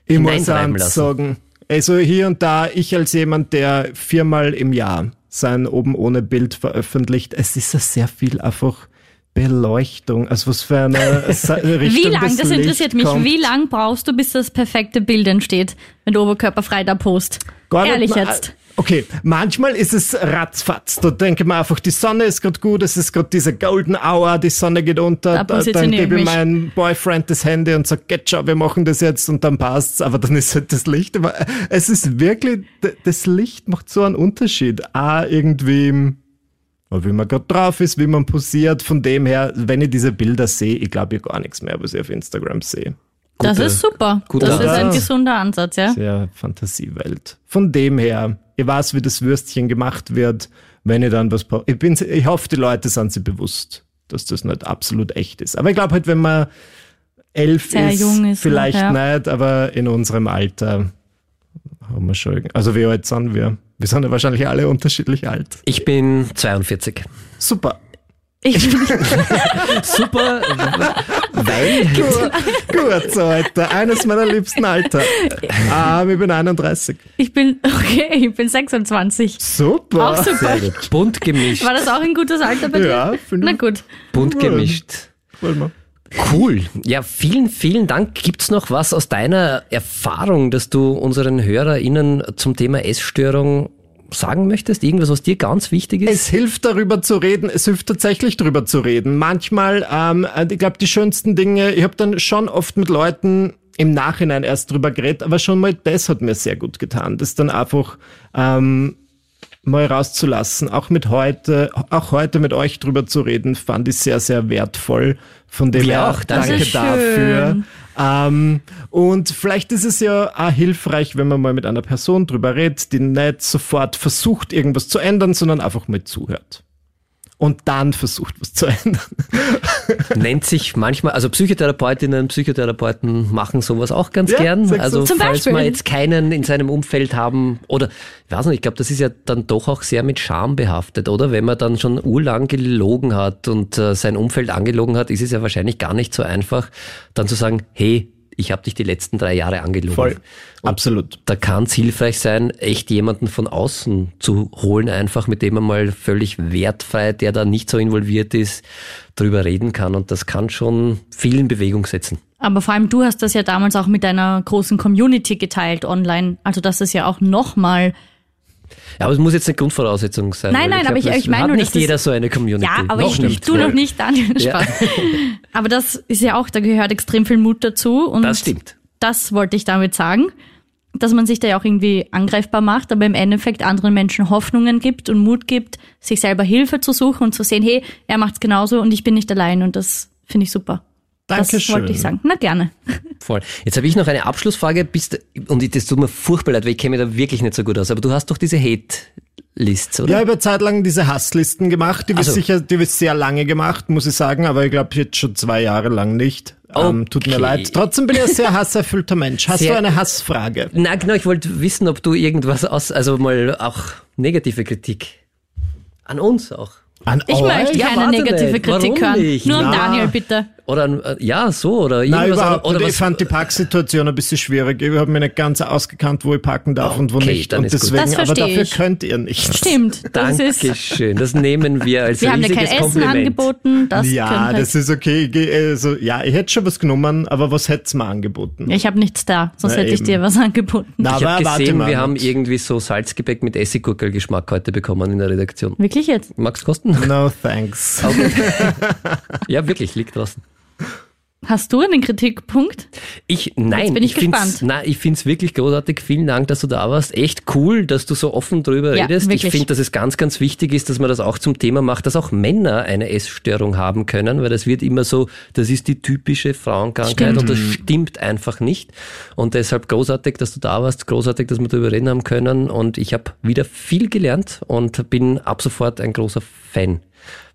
Ich muss sagen, also hier und da, ich als jemand, der viermal im Jahr sein oben ohne Bild veröffentlicht, es ist ja sehr viel einfach Beleuchtung, also was für eine Richtung wie lang, das, Licht interessiert mich, kommt. wie lang brauchst du, bis das perfekte Bild entsteht, wenn du oberkörperfrei da post? Gar Ehrlich mal- jetzt. Okay, manchmal ist es ratzfatz. Da denke ich mir einfach, die Sonne ist gerade gut, es ist gerade diese Golden Hour, die Sonne geht unter, Da da, dann gebe ich meinem Boyfriend das Handy und sage, get schau, wir machen das jetzt und dann passt's. Aber dann ist halt das Licht. Aber es ist wirklich, das Licht macht so einen Unterschied. Ah, irgendwie, wie man gerade drauf ist, wie man posiert. Von dem her, wenn ich diese Bilder sehe, ich glaube ich gar nichts mehr, was ich auf Instagram sehe. Das ist super. guter das ist ein Ansatz. gesunder Ansatz, ja. Sehr Fantasiewelt. Von dem her, ich weiß, wie das Würstchen gemacht wird, wenn ich dann was po- ich bin Ich hoffe, die Leute sind sich bewusst, dass das nicht absolut echt ist. Aber ich glaube halt, wenn man elf Sehr ist, jung ist vielleicht noch, ja. nicht, aber in unserem Alter haben wir schon. Also wie alt sind wir? Wir sind ja wahrscheinlich alle unterschiedlich alt. Ich bin 42. Super. Ich, Super, weil Gut, so Alter. Eines meiner liebsten Alter. Ähm, ich bin 31. ich bin, okay, ich bin 26. Super. Auch super. sehr gut. bunt gemischt. War das auch ein gutes Alter bei dir? Ja, finde Na gut. Bunt gemischt. Wollen wir. Cool. Ja, vielen, vielen Dank. Gibt's noch was aus deiner Erfahrung, dass du unseren HörerInnen zum Thema Essstörung sagen möchtest? Irgendwas, was dir ganz wichtig ist? Es hilft darüber zu reden, es hilft tatsächlich darüber zu reden. Manchmal, ähm, ich glaube, die schönsten Dinge, ich habe dann schon oft mit Leuten im Nachhinein erst drüber geredet, aber schon mal das hat mir sehr gut getan. Das dann einfach ähm, mal rauszulassen, auch mit heute, auch heute mit euch drüber zu reden, fand ich sehr, sehr wertvoll. Von dem her auch, danke. dafür. Ähm, und vielleicht ist es ja auch hilfreich, wenn man mal mit einer Person drüber redet, die nicht sofort versucht, irgendwas zu ändern, sondern einfach mal zuhört. Und dann versucht, was zu ändern. Nennt sich manchmal, also Psychotherapeutinnen, Psychotherapeuten machen sowas auch ganz Ja, gern. Also Zum falls Beispiel. man jetzt keinen in seinem Umfeld haben oder ich weiß nicht, ich glaube, das ist ja dann doch auch sehr mit Scham behaftet, oder? Wenn man dann schon urlang gelogen hat und äh, sein Umfeld angelogen hat, ist es ja wahrscheinlich gar nicht so einfach, dann zu sagen, hey, ich habe dich die letzten drei Jahre angelogen. Voll. Absolut. Da kann es hilfreich sein, echt jemanden von außen zu holen, einfach mit dem man mal völlig wertfrei, der da nicht so involviert ist, drüber reden kann. Und das kann schon viel in Bewegung setzen. Aber vor allem du hast das ja damals auch mit deiner großen Community geteilt online. Also das ist ja auch nochmal. Ja, aber es muss jetzt eine Grundvoraussetzung sein. Nein, nein, aber glaub, ich- ich meine nur, nicht jeder so eine Community. Ja, aber Noch ich, nicht. du noch nicht, Daniel. Ja. Aber das ist ja auch, da gehört extrem viel Mut dazu. Und Das stimmt. Das wollte ich damit sagen, dass man sich da ja auch irgendwie angreifbar macht, aber im Endeffekt anderen Menschen Hoffnungen gibt und Mut gibt, sich selber Hilfe zu suchen und zu sehen, hey, er macht's genauso und ich bin nicht allein und das finde ich super. Das Dankeschön. wollte ich sagen. Na gerne. Voll. Jetzt habe ich noch eine Abschlussfrage. Bist, und ich- das tut mir furchtbar leid, weil ich kenne mich da wirklich nicht so gut aus. Aber du hast doch diese Hate-Lists, oder? Ja, ich habe eine Zeit lang diese Hasslisten gemacht, die wird so. sicher, die wird sehr lange gemacht, muss ich sagen, aber ich glaube jetzt schon zwei Jahre lang nicht. Ähm, tut mir Okay. leid. Trotzdem bin ich ein sehr hasserfüllter Mensch. Hast Sehr- du eine Hassfrage? Na genau, ich wollte wissen, ob du irgendwas aus, also mal auch negative Kritik an uns auch. An Ich euch? möchte Ja, keine warte negative nicht. Kritik Warum hören. nicht? Nur an. Daniel, bitte. Oder an, äh, ja, so oder Nein, überhaupt oder Ich fand die Parksituation ein bisschen schwierig. Ich habe mir nicht ganz ausgekannt, wo ich parken darf und wo Okay, nicht. dann Und ist gut. deswegen, Das aber verstehe dafür ich. könnt ihr nicht. Stimmt. Das ist, Dankeschön. Das nehmen wir als wir haben dir kein riesiges Essen Kompliment. angeboten. Das ja, das ist okay. Also, ja, ich hätte schon was genommen, aber was hätt's mir angeboten? Ich habe nichts da, sonst Na, hätte ich eben. dir was angeboten. Na, Ich habe warte gesehen, mal wir haben nicht. irgendwie so Salzgebäck mit Essiggurkelgeschmack heute bekommen in der Redaktion. Wirklich jetzt? Magst du kosten? No thanks. ja, wirklich, liegt draußen. Hast du einen Kritikpunkt? Ich, nein, Jetzt bin ich find's, gespannt. nein, ich finde es wirklich großartig. Vielen Dank, dass du da warst. Echt cool, dass du so offen drüber Ja, redest. wirklich. Ich finde, dass es ganz, ganz wichtig ist, dass man das auch zum Thema macht, dass auch Männer eine Essstörung haben können, weil das wird immer so, das ist die typische Frauenkrankheit und das stimmt einfach nicht. Und deshalb großartig, dass du da warst, großartig, dass wir darüber reden haben können. Und ich habe wieder viel gelernt und bin ab sofort ein großer Fan.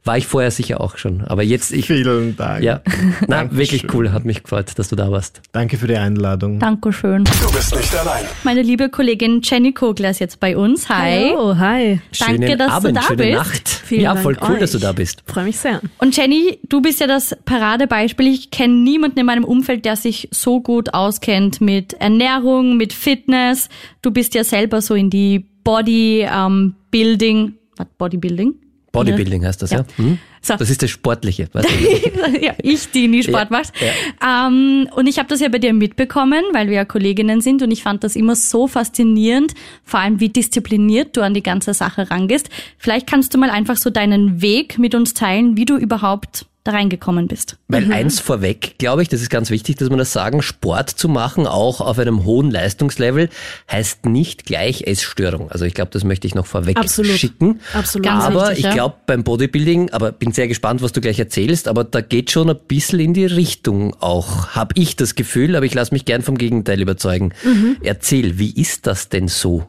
War ich vorher sicher auch schon. Aber jetzt, ich, Vielen Dank. ja, na, Dankeschön. wirklich cool, hat mich gefreut, dass du da warst. Danke für die Einladung. Dankeschön. Du bist nicht allein. Meine liebe Kollegin Jenny Kogler ist jetzt bei uns. Hi. Hallo, hi. Danke, Schönen dass du Abend, da schöne bist. Nacht. Vielen ja, Dank voll cool, euch. dass du da bist. Freue mich sehr. Und Jenny, du bist ja das Paradebeispiel. Ich kenne niemanden in meinem Umfeld, der sich so gut auskennt mit Ernährung, mit Fitness. Du bist ja selber so in die Body ähm, Building. Was, Bodybuilding? Bodybuilding heißt das, ja? Hm? So. Das ist das Sportliche. Weißt du? ja, ich, die nie Sport Ja, macht. Ähm, und ich habe das ja bei dir mitbekommen, weil wir ja Kolleginnen sind und ich fand das immer so faszinierend, vor allem wie diszipliniert du an die ganze Sache rangehst. Vielleicht kannst du mal einfach so deinen Weg mit uns teilen, wie du überhaupt da reingekommen bist. Weil eins vorweg, glaube ich, das ist ganz wichtig, dass man das sagen, Sport zu machen, auch auf einem hohen Leistungslevel, heißt nicht gleich Essstörung. Also ich glaube, das möchte ich noch vorweg Absolut. schicken. Absolut. Ganz aber wichtig, ich glaube beim Bodybuilding, aber bin sehr gespannt, was du gleich erzählst, aber da geht schon ein bisschen in die Richtung auch, habe ich das Gefühl, aber ich lasse mich gern vom Gegenteil überzeugen. Mhm. Erzähl, wie ist das denn so?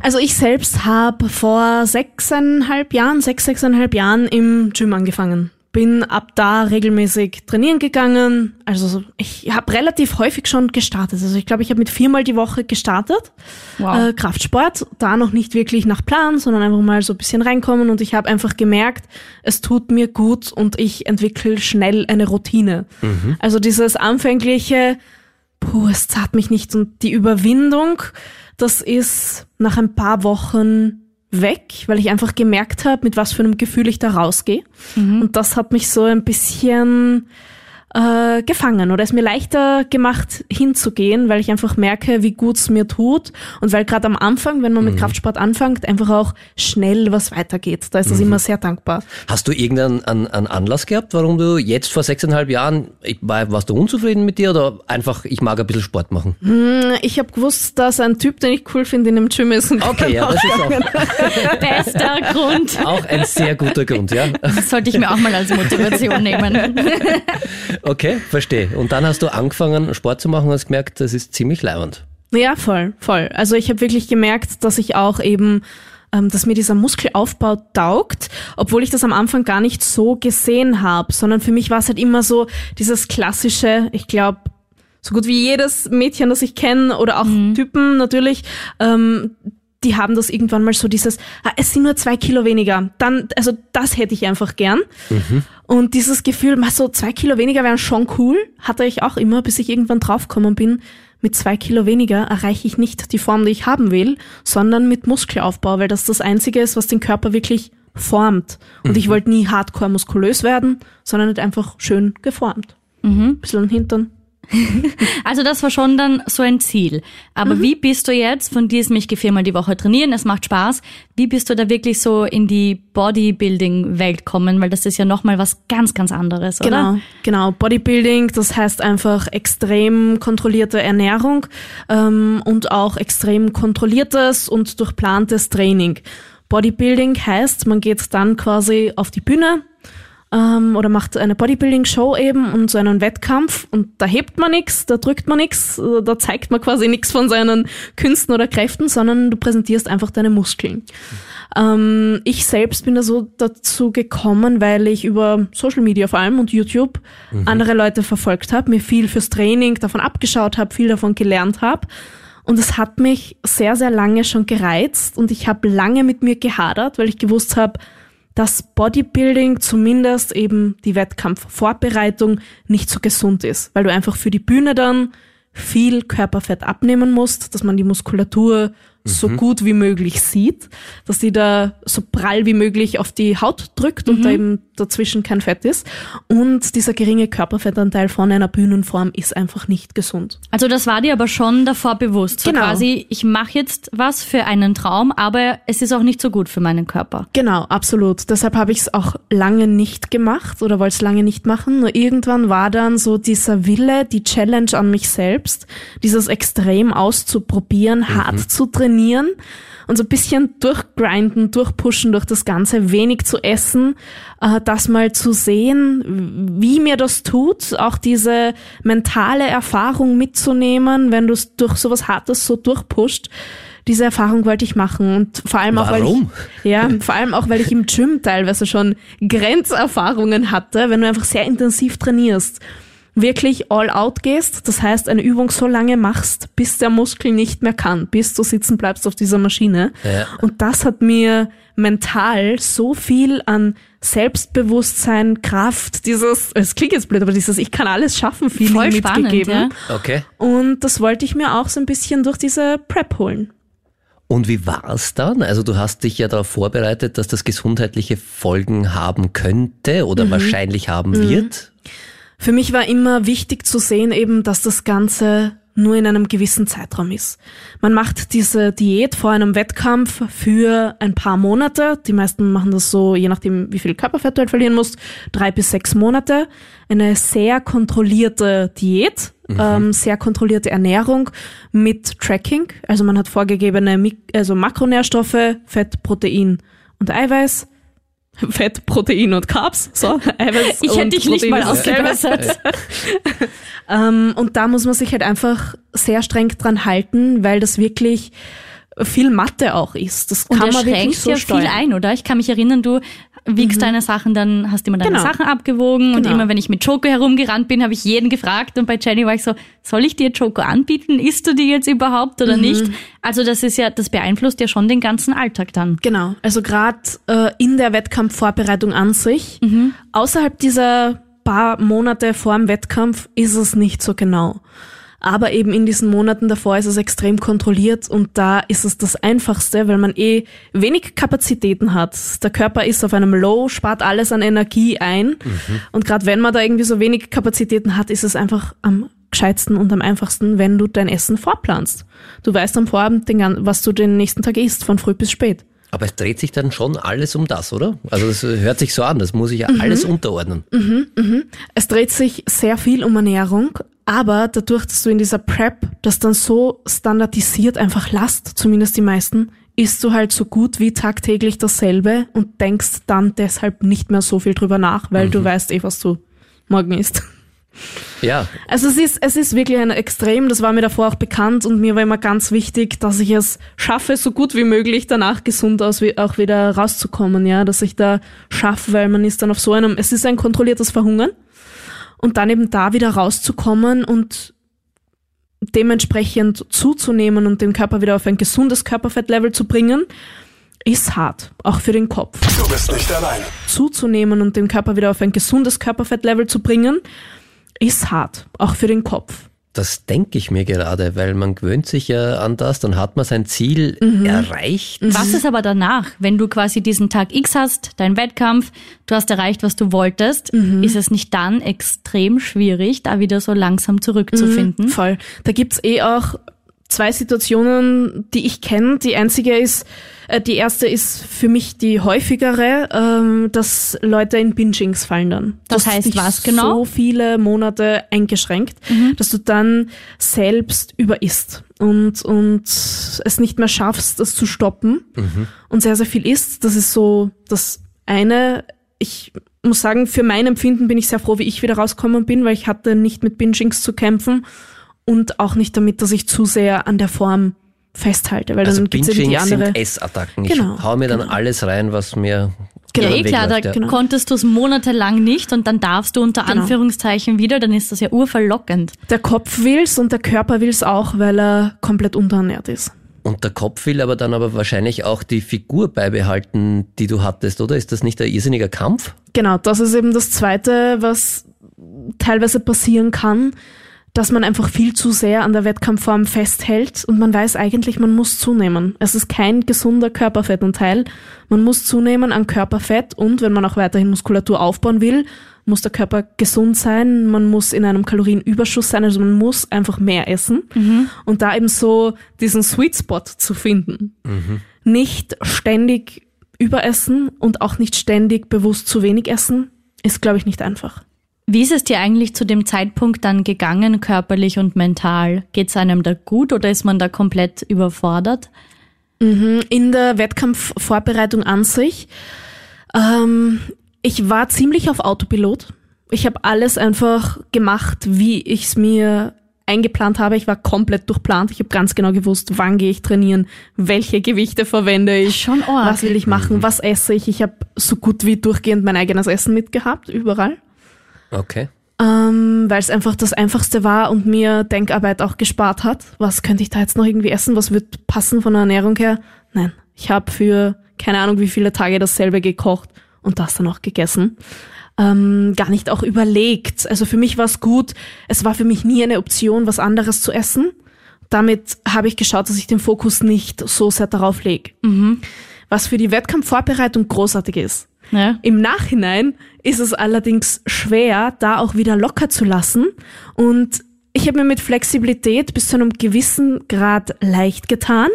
Also ich selbst habe vor sechseinhalb Jahren, sechs, sechseinhalb Jahren im Gym angefangen. Bin ab da regelmäßig trainieren gegangen. Also ich habe relativ häufig schon gestartet. Also ich glaube, ich habe mit viermal die Woche gestartet. Wow. Äh, Kraftsport, da noch nicht wirklich nach Plan, sondern einfach mal so ein bisschen reinkommen. Und ich habe einfach gemerkt, es tut mir gut und ich entwickle schnell eine Routine. Also dieses anfängliche, puh, es zahlt mich nicht. Und die Überwindung, das ist nach ein paar Wochen weg, weil ich einfach gemerkt habe, mit was für einem Gefühl ich da rausgehe. Und das hat mich so ein bisschen äh, gefangen oder es mir leichter gemacht hinzugehen, weil ich einfach merke, wie gut es mir tut und weil gerade am Anfang, wenn man mit Kraftsport anfängt, einfach auch schnell was weitergeht. Da ist das immer sehr dankbar. Hast du irgendeinen einen, einen Anlass gehabt, warum du jetzt vor sechseinhalb Jahren, ich, war, warst du unzufrieden mit dir oder einfach, ich mag ein bisschen Sport machen? Ich habe gewusst, dass ein Typ, den ich cool finde, in dem Gym ist. Und Okay, ja, das ist auch, Bester Grund. auch ein sehr guter Grund, ja. Das sollte ich mir auch mal als Motivation nehmen. Okay, verstehe. Und dann hast du angefangen, Sport zu machen und hast gemerkt, das ist ziemlich leibend. Ja, voll, voll. Also ich habe wirklich gemerkt, dass ich auch eben, ähm, dass mir dieser Muskelaufbau taugt, obwohl ich das am Anfang gar nicht so gesehen habe, sondern für mich war es halt immer so dieses klassische, ich glaube, so gut wie jedes Mädchen, das ich kenne oder auch Typen natürlich, ähm, die haben das irgendwann mal so dieses, ah, es sind nur zwei Kilo weniger. Dann, also das hätte ich einfach gern. Und dieses Gefühl, mal so zwei Kilo weniger wären schon cool, hatte ich auch immer, bis ich irgendwann draufgekommen bin. Mit zwei Kilo weniger erreiche ich nicht die Form, die ich haben will, sondern mit Muskelaufbau, weil das das Einzige ist, was den Körper wirklich formt. Und ich wollte nie hardcore muskulös werden, sondern nicht einfach schön geformt. Mhm. Bisschen Hintern. Also das war schon dann so ein Ziel. Aber wie bist du jetzt von diesem, ich gehe viermal die Woche trainieren, es macht Spaß, wie bist du da wirklich so in die Bodybuilding-Welt kommen? Weil das ist ja nochmal was ganz, ganz anderes, oder? Genau, genau. Bodybuilding, das heißt einfach extrem kontrollierte Ernährung ähm, und auch extrem kontrolliertes und durchplantes Training. Bodybuilding heißt, man geht dann quasi auf die Bühne ähm, oder macht eine Bodybuilding-Show eben und so einen Wettkampf und da hebt man nichts, da drückt man nichts, da zeigt man quasi nichts von seinen Künsten oder Kräften, sondern du präsentierst einfach deine Muskeln. Ähm, ich selbst bin da so dazu gekommen, weil ich über Social Media vor allem und YouTube andere Leute verfolgt habe, mir viel fürs Training davon abgeschaut habe, viel davon gelernt habe. Und es hat mich sehr, sehr lange schon gereizt und ich habe lange mit mir gehadert, weil ich gewusst habe, dass Bodybuilding zumindest eben die Wettkampfvorbereitung nicht so gesund ist, weil du einfach für die Bühne dann viel Körperfett abnehmen musst, dass man die Muskulatur so gut wie möglich sieht, dass die da so prall wie möglich auf die Haut drückt und da eben dazwischen kein Fett ist. Und dieser geringe Körperfettanteil von einer Bühnenform ist einfach nicht gesund. Also das war dir aber schon davor bewusst. So Genau. quasi, ich mache jetzt was für einen Traum, aber es ist auch nicht so gut für meinen Körper. Genau, absolut. Deshalb habe ich es auch lange nicht gemacht oder wollte es lange nicht machen. Nur irgendwann war dann so dieser Wille, die Challenge an mich selbst, dieses extrem auszuprobieren, hart zu trainieren und so ein bisschen durchgrinden, durchpushen durch das Ganze, wenig zu essen, äh, das mal zu sehen, wie mir das tut, auch diese mentale Erfahrung mitzunehmen, wenn du es durch sowas Hartes so durchpusht. Diese Erfahrung wollte ich machen und vor allem auch, weil ich, ja, vor allem auch, weil ich im Gym teilweise schon Grenzerfahrungen hatte, wenn du einfach sehr intensiv trainierst. Wirklich all out gehst, das heißt eine Übung so lange machst, bis der Muskel nicht mehr kann, bis du sitzen bleibst auf dieser Maschine. Ja. Und das hat mir mental so viel an Selbstbewusstsein, Kraft, dieses, es klingt jetzt blöd, aber dieses Ich kann alles schaffen, viel spannend, mitgegeben. ja. Okay. Und das wollte ich mir auch so ein bisschen durch diese Prep holen. Und wie war's dann? Also du hast dich ja darauf vorbereitet, dass das gesundheitliche Folgen haben könnte oder wahrscheinlich haben wird. Für mich war immer wichtig zu sehen eben, dass das Ganze nur in einem gewissen Zeitraum ist. Man macht diese Diät vor einem Wettkampf für ein paar Monate. Die meisten machen das so, je nachdem, wie viel Körperfett du halt verlieren musst, drei bis sechs Monate. Eine sehr kontrollierte Diät, ähm, sehr kontrollierte Ernährung mit Tracking. Also man hat vorgegebene Mik also Makronährstoffe, Fett, Protein und Eiweiß. Fett, Protein und Carbs. So, Eiweiß Ich hätte dich nicht mal ausgebessert. ähm, und da muss man sich halt einfach sehr streng dran halten, weil das wirklich viel Mathe auch ist. Das Und kann er man wirklich so ja steuern. viel ein, oder? Ich kann mich erinnern, du wiegst deine Sachen, dann hast immer deine Genau. Sachen abgewogen und Genau. immer wenn ich mit Choco herumgerannt bin, habe ich jeden gefragt und bei Jenny war ich so, soll ich dir Choco anbieten? Isst du die jetzt überhaupt oder nicht? Also das ist ja, das beeinflusst ja schon den ganzen Alltag dann. Genau, also gerade äh, in der Wettkampfvorbereitung an sich, außerhalb dieser paar Monate vor dem Wettkampf ist es nicht so genau. Aber eben in diesen Monaten davor ist es extrem kontrolliert und da ist es das Einfachste, weil man eh wenig Kapazitäten hat. Der Körper ist auf einem Low, spart alles an Energie ein. Und gerade wenn man da irgendwie so wenig Kapazitäten hat, ist es einfach am gescheitsten und am einfachsten, wenn du dein Essen vorplanst. Du weißt am Vorabend, den, was du den nächsten Tag isst, von früh bis spät. Aber es dreht sich dann schon alles um das, oder? Also das hört sich so an, das muss ich ja Mhm. alles unterordnen. Es dreht sich sehr viel um Ernährung, aber dadurch, dass du in dieser Prep das dann so standardisiert einfach lasst, zumindest die meisten, isst du halt so gut wie tagtäglich dasselbe und denkst dann deshalb nicht mehr so viel drüber nach, weil du weißt eh, was du morgen isst. Ja, Also es ist, es ist wirklich ein Extrem, das war mir davor auch bekannt und mir war immer ganz wichtig, dass ich es schaffe, so gut wie möglich danach gesund aus, wie- auch wieder rauszukommen, ja, dass ich da schaffe, weil man ist dann auf so einem, es ist ein kontrolliertes Verhungern und dann eben da wieder rauszukommen und dementsprechend zuzunehmen und den Körper wieder auf ein gesundes Körperfettlevel zu bringen, ist hart, auch für den Kopf Du bist nicht allein. zuzunehmen und den Körper wieder auf ein gesundes Körperfettlevel zu bringen, ist hart, auch für den Kopf. Das denke ich mir gerade, weil man gewöhnt sich ja an das, dann hat man sein Ziel Mhm. erreicht. Was ist aber danach, wenn du quasi diesen Tag X hast, dein Wettkampf, du hast erreicht, was du wolltest, Mhm. ist es nicht dann extrem schwierig, da wieder so langsam zurückzufinden? Voll. Da gibt's eh auch zwei Situationen, die ich kenne. Die einzige ist, äh, die erste ist für mich die häufigere, ähm, dass Leute in Bingings fallen dann. Das Du hast heißt dich was genau? So viele Monate eingeschränkt, dass du dann selbst überisst und, und es nicht mehr schaffst, das zu stoppen und sehr, sehr viel isst. Das ist so das eine. Ich muss sagen, für mein Empfinden bin ich sehr froh, wie ich wieder rausgekommen bin, weil ich hatte nicht mit Bingings zu kämpfen und auch nicht damit, dass ich zu sehr an der Form festhalte, weil Also dann gibt's eben die andere. sind Essattacken. Ich Genau, hau mir dann genau. alles rein, was mir Genau. Eh klar, da genau. konntest du es monatelang nicht und dann darfst du unter Genau. Anführungszeichen wieder, dann ist das ja urverlockend. Der Kopf will's und der Körper will's auch, weil er komplett unterernährt ist. Und der Kopf will aber dann aber wahrscheinlich auch die Figur beibehalten, die du hattest, oder? Ist das nicht ein irrsinniger Kampf? Genau, das ist eben das Zweite, was teilweise passieren kann, dass man einfach viel zu sehr an der Wettkampfform festhält und man weiß eigentlich, man muss zunehmen. Es ist kein gesunder Körperfettanteil. Man muss zunehmen an Körperfett und wenn man auch weiterhin Muskulatur aufbauen will, muss der Körper gesund sein, man muss in einem Kalorienüberschuss sein, also man muss einfach mehr essen und da eben so diesen Sweet Spot zu finden. Nicht ständig überessen und auch nicht ständig bewusst zu wenig essen, ist, glaube ich, nicht einfach. Wie ist es dir eigentlich zu dem Zeitpunkt dann gegangen, körperlich und mental? Geht es einem da gut oder ist man da komplett überfordert? In der Wettkampfvorbereitung an sich, ähm, ich war ziemlich auf Autopilot. Ich habe alles einfach gemacht, wie ich es mir eingeplant habe. Ich war komplett durchplant. Ich habe ganz genau gewusst, wann gehe ich trainieren, welche Gewichte verwende ich, was will ich machen, was esse ich. Ich habe so gut wie durchgehend mein eigenes Essen mitgehabt, überall. Okay. ähm, weil es einfach das Einfachste war und mir Denkarbeit auch gespart hat. Was könnte ich da jetzt noch irgendwie essen? Was wird passen von der Ernährung her? Nein, ich habe für keine Ahnung wie viele Tage dasselbe gekocht und das dann auch gegessen. Ähm, gar nicht auch überlegt. Also für mich war es gut. Es war für mich nie eine Option, was anderes zu essen. Damit habe ich geschaut, dass ich den Fokus nicht so sehr darauf lege. Was für die Wettkampfvorbereitung großartig ist. Ja. Im Nachhinein ist es allerdings schwer, da auch wieder locker zu lassen. Und ich habe mir mit Flexibilität bis zu einem gewissen Grad leicht getan.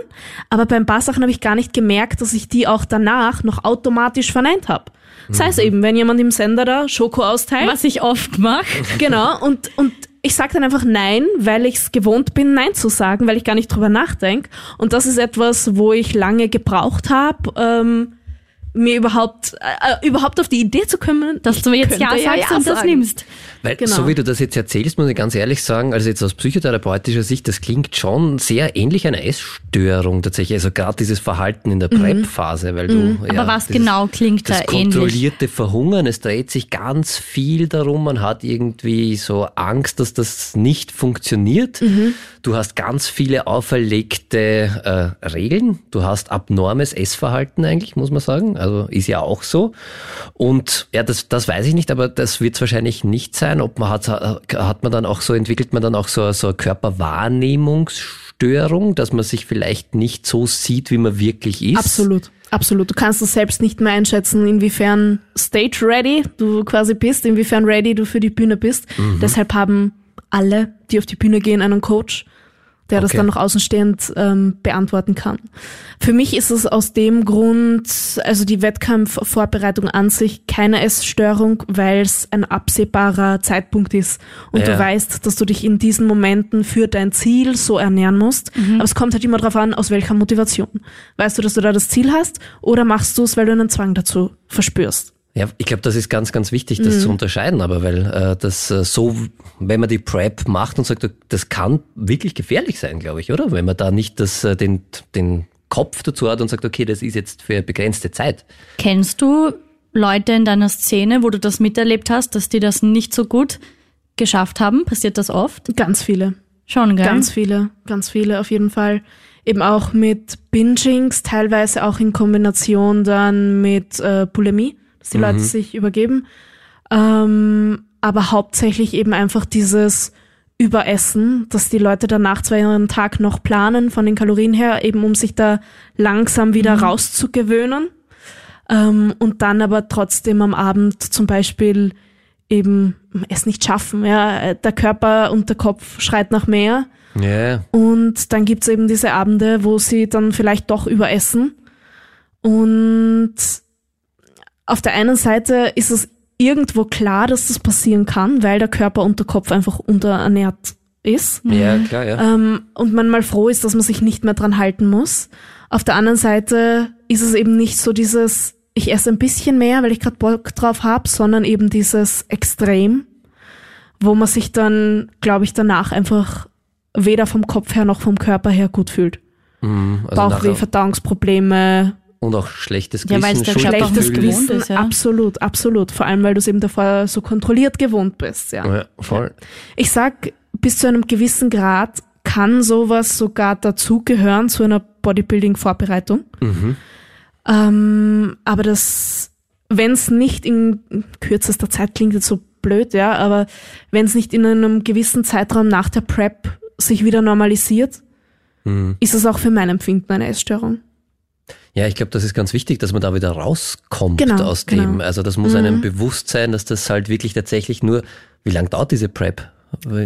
Aber bei ein paar Sachen habe ich gar nicht gemerkt, dass ich die auch danach noch automatisch verneint habe. Sei es eben, wenn jemand im Sender da Schoko austeilt. Was ich oft mache. Genau, und, und ich sage dann einfach Nein, weil ich es gewohnt bin, Nein zu sagen, weil ich gar nicht drüber nachdenke. Und das ist etwas, wo ich lange gebraucht habe, ähm, mir überhaupt, äh, überhaupt auf die Idee zu kommen, Dass ich du jetzt Ja sagst und das sagen. nimmst. Weil Genau. so wie du das jetzt erzählst, muss ich ganz ehrlich sagen, also jetzt aus psychotherapeutischer Sicht, das klingt schon sehr ähnlich einer Essstörung tatsächlich. Also gerade dieses Verhalten in der Mhm. Prep-Phase, weil du. Aber ja, was dieses- genau klingt da das ähnlich? kontrollierte Verhungern, es dreht sich ganz viel darum, man hat irgendwie so Angst, dass das nicht funktioniert. Mhm. Du hast ganz viele auferlegte äh, Regeln, du hast abnormes Essverhalten eigentlich, muss man sagen. Also ist ja auch so. Und ja, das, das weiß ich nicht, aber das wird es wahrscheinlich nicht sein. Ob man hat, hat man dann auch so, entwickelt man dann auch so, so eine Körperwahrnehmungsstörung, dass man sich vielleicht nicht so sieht, wie man wirklich ist. Absolut. Absolut. Du kannst es selbst nicht mehr einschätzen, inwiefern stage ready du quasi bist, inwiefern ready du für die Bühne bist. Mhm. Deshalb haben alle, die auf die Bühne gehen, einen Coach, der okay. das dann noch außenstehend ähm, beantworten kann. Für mich ist es aus dem Grund, also die Wettkampfvorbereitung an sich keine Essstörung, weil es ein absehbarer Zeitpunkt ist und ja. du weißt, dass du dich in diesen Momenten für dein Ziel so ernähren musst. Mhm. Aber es kommt halt immer darauf an, aus welcher Motivation. Weißt du, dass du da das Ziel hast oder machst du es, weil du einen Zwang dazu verspürst? Ja, ich glaube, das ist ganz, ganz wichtig, das mhm. zu unterscheiden, aber weil äh, das äh, so, wenn man die Prep macht und sagt, das kann wirklich gefährlich sein, glaube ich, oder? Wenn man da nicht das, äh, den, den Kopf dazu hat und sagt, okay, das ist jetzt für begrenzte Zeit. Kennst du Leute in deiner Szene, wo du das miterlebt hast, dass die das nicht so gut geschafft haben? Passiert das oft? Ganz viele. Schon, gell? Ganz viele, ganz viele auf jeden Fall. Eben auch mit Bingings, teilweise auch in Kombination dann mit äh, Bulimie dass die mhm. Leute sich übergeben. Ähm, aber hauptsächlich eben einfach dieses Überessen, dass die Leute danach zwar ihren Tag noch planen von den Kalorien her, eben um sich da langsam wieder mhm. rauszugewöhnen. Ähm, und dann aber trotzdem am Abend zum Beispiel eben es nicht schaffen. Ja, der Körper und der Kopf schreit nach mehr. Yeah. Und dann gibt's eben diese Abende, wo sie dann vielleicht doch überessen. Und auf der einen Seite ist es irgendwo klar, dass das passieren kann, weil der Körper und der Kopf einfach unterernährt ist. Ja, klar, ja. Ähm, und man mal froh ist, dass man sich nicht mehr dran halten muss. Auf der anderen Seite ist es eben nicht so dieses, ich esse ein bisschen mehr, weil ich gerade Bock drauf habe, sondern eben dieses Extrem, wo man sich dann, glaube ich, danach einfach weder vom Kopf her noch vom Körper her gut fühlt. Mhm, also Bauchweh, Verdauungsprobleme, und auch schlechtes Gewissen. Ja, weil es der schlechtes Gewissen ist, ja. Absolut, absolut. Vor allem, weil du es eben davor so kontrolliert gewohnt bist. Ja, ja voll. Ich sag, bis zu einem gewissen Grad kann sowas sogar dazugehören zu einer Bodybuilding-Vorbereitung. Mhm. Ähm, aber das, wenn es nicht in kürzester Zeit klingt jetzt so blöd, ja, aber wenn es nicht in einem gewissen Zeitraum nach der Prep sich wieder normalisiert, mhm. ist es auch für mein Empfinden eine Essstörung. Ja, ich glaube, das ist ganz wichtig, dass man da wieder rauskommt genau, aus genau. dem. Also das muss mhm. einem bewusst sein, dass das halt wirklich tatsächlich nur, wie lang dauert diese Prep?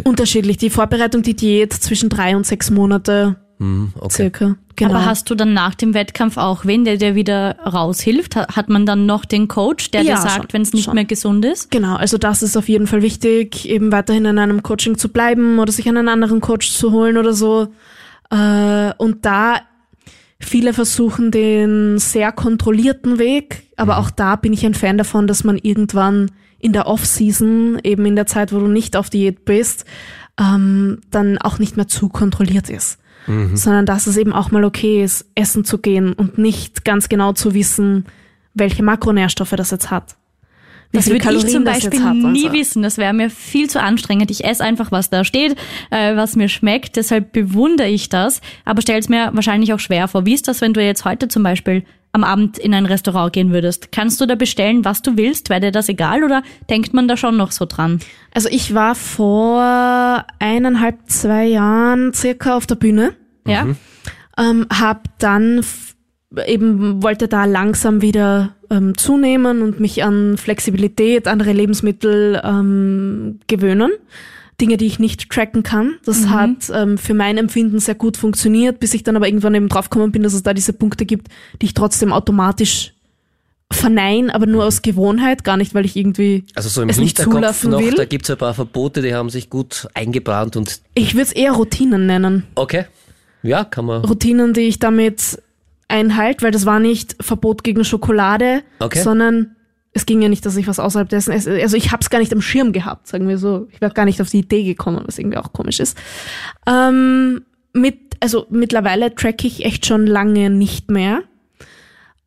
Unterschiedlich. Die Vorbereitung, die Diät zwischen drei und sechs Monate mhm, okay. circa. Genau. Aber hast du dann nach dem Wettkampf auch wen, der dir wieder raushilft? Hat man dann noch den Coach, der ja, dir sagt, wenn es nicht schon. mehr gesund ist? Genau, also das ist auf jeden Fall wichtig, eben weiterhin in einem Coaching zu bleiben oder sich einen anderen Coach zu holen oder so. Äh, und da Viele versuchen den sehr kontrollierten Weg, aber mhm. auch da bin ich ein Fan davon, dass man irgendwann in der Off-Season, eben in der Zeit, wo du nicht auf Diät bist, ähm, dann auch nicht mehr zu kontrolliert ist. Mhm. Sondern dass es eben auch mal okay ist, essen zu gehen und nicht ganz genau zu wissen, welche Makronährstoffe das jetzt hat. Das würde ich zum Beispiel nie so. wissen. Das wäre mir viel zu anstrengend. Ich esse einfach, was da steht, äh, was mir schmeckt. Deshalb bewundere ich das, aber stell es mir wahrscheinlich auch schwer vor. Wie ist das, wenn du jetzt heute zum Beispiel am Abend in ein Restaurant gehen würdest? Kannst du da bestellen, was du willst? Wäre dir das egal oder denkt man da schon noch so dran? Also ich war vor eineinhalb, zwei Jahren circa auf der Bühne. Ja. Mhm. Ähm, hab dann eben wollte da langsam wieder ähm, zunehmen und mich an Flexibilität, andere Lebensmittel ähm, gewöhnen. Dinge, die ich nicht tracken kann. Das mhm. hat ähm, für mein Empfinden sehr gut funktioniert, bis ich dann aber irgendwann eben draufgekommen bin, dass es da diese Punkte gibt, die ich trotzdem automatisch vernein, aber nur aus Gewohnheit, gar nicht, weil ich irgendwie also so im es nicht zulassen noch, will. Da gibt's ein paar Verbote, die haben sich gut eingebrannt und. Ich würde es eher Routinen nennen. Okay. Ja, kann man. Routinen, die ich damit Einhalt, weil das war nicht Verbot gegen Schokolade, okay. sondern es ging ja nicht, dass ich was außerhalb dessen esse. Also ich habe es gar nicht am Schirm gehabt, sagen wir so. Ich wäre gar nicht auf die Idee gekommen, was irgendwie auch komisch ist. Ähm, mit, also mittlerweile track ich echt schon lange nicht mehr.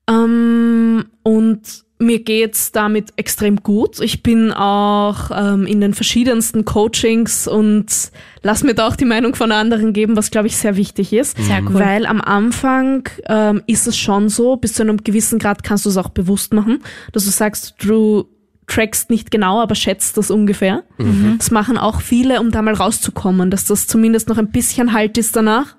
Ähm, und mir geht's damit extrem gut. Ich bin auch ähm, in den verschiedensten Coachings und lass mir da auch die Meinung von anderen geben, was glaube ich sehr wichtig ist. Sehr cool. Weil am Anfang ähm, ist es schon so, bis zu einem gewissen Grad kannst du es auch bewusst machen, dass du sagst, du trackst nicht genau, aber schätzt das ungefähr. Das machen auch viele, um da mal rauszukommen, dass das zumindest noch ein bisschen Halt ist danach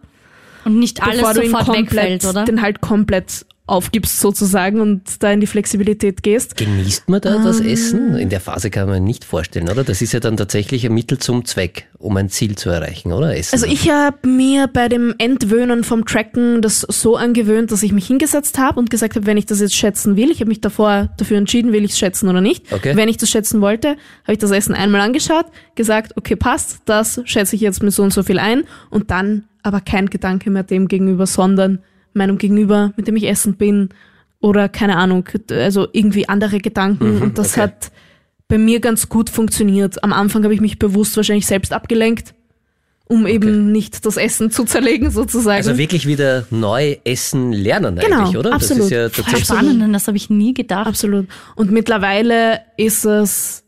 Und nicht alles bevor du ihn sofort komplett, wegfällt, oder? den halt komplett aufgibst sozusagen und da in die Flexibilität gehst. Genießt man da das Ähm. Essen? In der Phase kann man nicht vorstellen, oder? Das ist ja dann tatsächlich ein Mittel zum Zweck, um ein Ziel zu erreichen, oder? Essen. Also ich habe mir bei dem Entwöhnen vom Tracken das so angewöhnt, dass ich mich hingesetzt habe und gesagt habe, wenn ich das jetzt schätzen will, ich habe mich davor dafür entschieden, will ich es schätzen oder nicht. Okay. Wenn ich das schätzen wollte, habe ich das Essen einmal angeschaut, gesagt, okay, passt, das schätze ich jetzt mit so und so viel ein und dann aber kein Gedanke mehr dem gegenüber, sondern meinem Gegenüber, mit dem ich essen bin oder keine Ahnung, also irgendwie andere Gedanken und das okay. hat bei mir ganz gut funktioniert. Am Anfang habe ich mich bewusst wahrscheinlich selbst abgelenkt, um eben nicht das Essen zu zerlegen sozusagen. also wirklich wieder neu essen lernen Genau, eigentlich, oder? Das absolut. ist ja Voll tatsächlich. spannend, und das habe ich nie gedacht. Absolut. Und mittlerweile ist es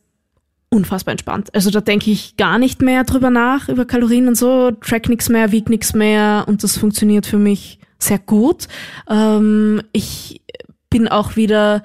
unfassbar entspannt. Also da denke ich gar nicht mehr drüber nach, über Kalorien und so, track nichts mehr, wieg nichts mehr und das funktioniert für mich sehr gut. Ähm, ich bin auch wieder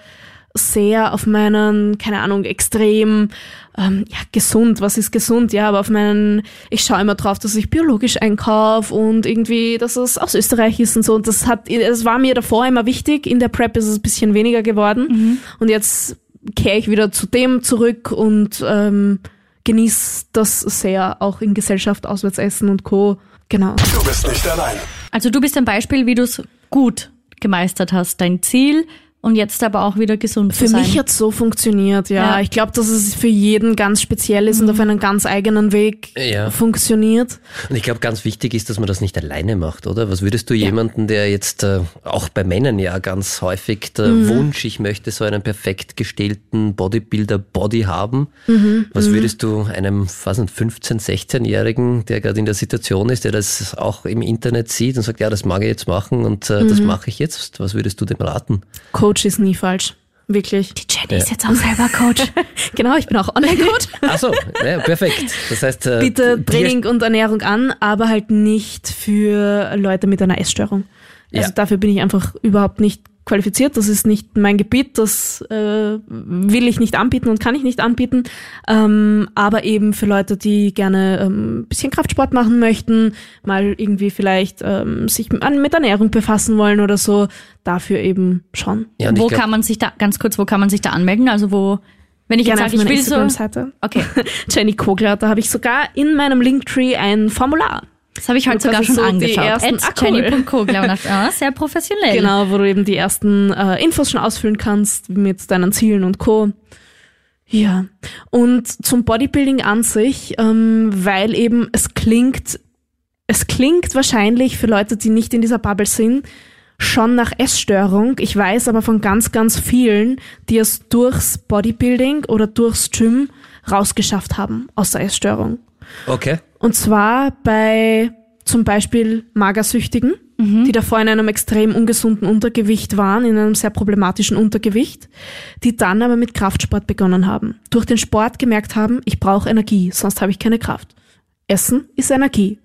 sehr auf meinen, keine Ahnung, extrem ähm, ja, gesund, was ist gesund, ja, aber auf meinen, ich schaue immer drauf, dass ich biologisch einkaufe und irgendwie, dass es aus Österreich ist und so. Und das hat, es war mir davor immer wichtig. In der Prep ist es ein bisschen weniger geworden. Und jetzt kehre ich wieder zu dem zurück und ähm, genieße das sehr, auch in Gesellschaft, Auswärtsessen und Co. Genau. Du bist nicht allein. Also du bist ein Beispiel, wie du es gut gemeistert hast, dein Ziel und jetzt aber auch wieder gesund Für zu sein. mich hat so funktioniert, ja. Ja. Mhm. Ich glaube, dass es für jeden ganz speziell ist und auf einen ganz eigenen Weg Ja. funktioniert. Und ich glaube, ganz wichtig ist, dass man das nicht alleine macht, oder? Was würdest du jemanden, der jetzt äh, auch bei Männern ja ganz häufig der Mhm. Wunsch, ich möchte so einen perfekt gestellten Bodybuilder-Body haben, Mhm. was würdest du einem, was nicht, 15-, 16-Jährigen, der gerade in der Situation ist, der das auch im Internet sieht und sagt, ja, das mag ich jetzt machen und äh, Mhm. das mache ich jetzt, was würdest du dem raten? Coach ist nie falsch. Wirklich. Die Jenny ist jetzt auch selber Coach. Genau, ich bin auch Online-Coach. Ach so, ja, perfekt. Das heißt, äh, Biete dir- Training und Ernährung an, aber halt nicht für Leute mit einer Essstörung. Also Ja. dafür bin ich einfach überhaupt nicht qualifiziert. Das ist nicht mein Gebiet. Das äh, will ich nicht anbieten und kann ich nicht anbieten. Ähm, aber eben für Leute, die gerne ähm, ein bisschen Kraftsport machen möchten, mal irgendwie vielleicht ähm, sich an- mit Ernährung befassen wollen oder so, dafür eben schon. Ja, wo glaub- kann man sich da, ganz kurz, wo kann man sich da anmelden? Also wo, wenn ich jetzt Gerne auf sage, ich will so, okay, Jenny Kogler, da habe ich sogar in meinem Linktree ein Formular. Das habe ich heute sogar schon so die angeschaut. ersten- At Ah, cool. Jenny.kogler und dachte, ah, sehr professionell. Genau, wo du eben die ersten äh, Infos schon ausfüllen kannst mit deinen Zielen und Co. Ja, und zum Bodybuilding an sich, ähm, weil eben es klingt, es klingt wahrscheinlich für Leute, die nicht in dieser Bubble sind, schon nach Essstörung. Ich weiß aber von ganz, ganz vielen, die es durchs Bodybuilding oder durchs Gym rausgeschafft haben aus der Essstörung. Okay. Und zwar bei zum Beispiel Magersüchtigen, die davor in einem extrem ungesunden Untergewicht waren, in einem sehr problematischen Untergewicht, die dann aber mit Kraftsport begonnen haben. Durch den Sport gemerkt haben, ich brauche Energie, sonst habe ich keine Kraft. Essen ist Energie.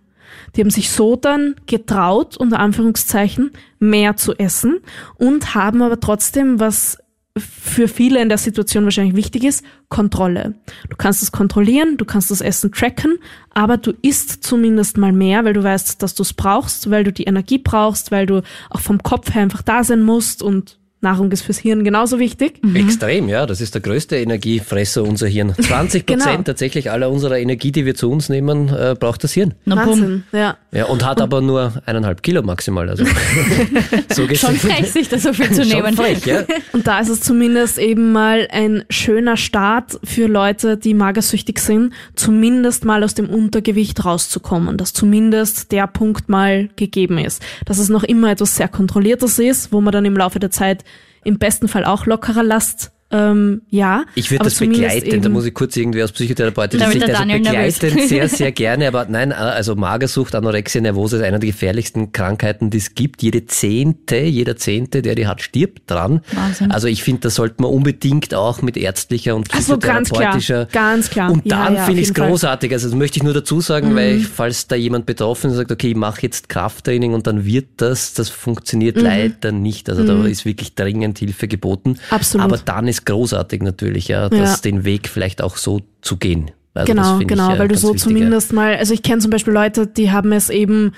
Die haben sich so dann getraut, unter Anführungszeichen, mehr zu essen und haben aber trotzdem, was für viele in der Situation wahrscheinlich wichtig ist, Kontrolle. Du kannst es kontrollieren, du kannst das Essen tracken, aber du isst zumindest mal mehr, weil du weißt, dass du es brauchst, weil du die Energie brauchst, weil du auch vom Kopf her einfach da sein musst und Nahrung ist fürs Hirn genauso wichtig. Extrem, ja. Das ist der größte Energiefresser, unser Hirn. 20 Prozent Genau. tatsächlich aller unserer Energie, die wir zu uns nehmen, äh, braucht das Hirn. Na. Wahnsinn, ja. Ja, und hat aber nur eineinhalb Kilo maximal. Also so. Schon frech, sich da so viel zu Schon nehmen. frech, ja. Und da ist es zumindest eben mal ein schöner Start für Leute, die magersüchtig sind, zumindest mal aus dem Untergewicht rauszukommen, dass zumindest der Punkt mal gegeben ist. Dass es noch immer etwas sehr Kontrolliertes ist, wo man dann im Laufe der Zeit im besten Fall auch lockerer Last ähm, ja. Ich würde das begleiten, da muss ich kurz irgendwie aus psychotherapeutischer Da Sicht, also begleitend sehr, sehr gerne, aber nein, also Magersucht, Anorexia nervose ist einer der gefährlichsten Krankheiten, die es gibt. Jede Zehnte, jeder Zehnte, der die hat, stirbt dran. Wahnsinn. Also ich finde, da sollte man unbedingt auch mit ärztlicher und Ach so, ganz klar, psychotherapeutischer ganz klar. Und Ja, dann ja, auf finde ich es. Mhm. großartig. Also das möchte ich nur dazu sagen, weil ich, falls da jemand betroffen ist und sagt, okay, ich mache jetzt Krafttraining und dann wird das, das funktioniert leider nicht. Also da ist wirklich dringend Hilfe geboten. Mhm. Absolut. Aber dann ist großartig natürlich, ja, das, Ja. den Weg vielleicht auch so zu gehen. Also genau, genau, ich, äh, weil du so wichtig, ja. zumindest mal, also ich kenne zum Beispiel Leute, die haben es eben,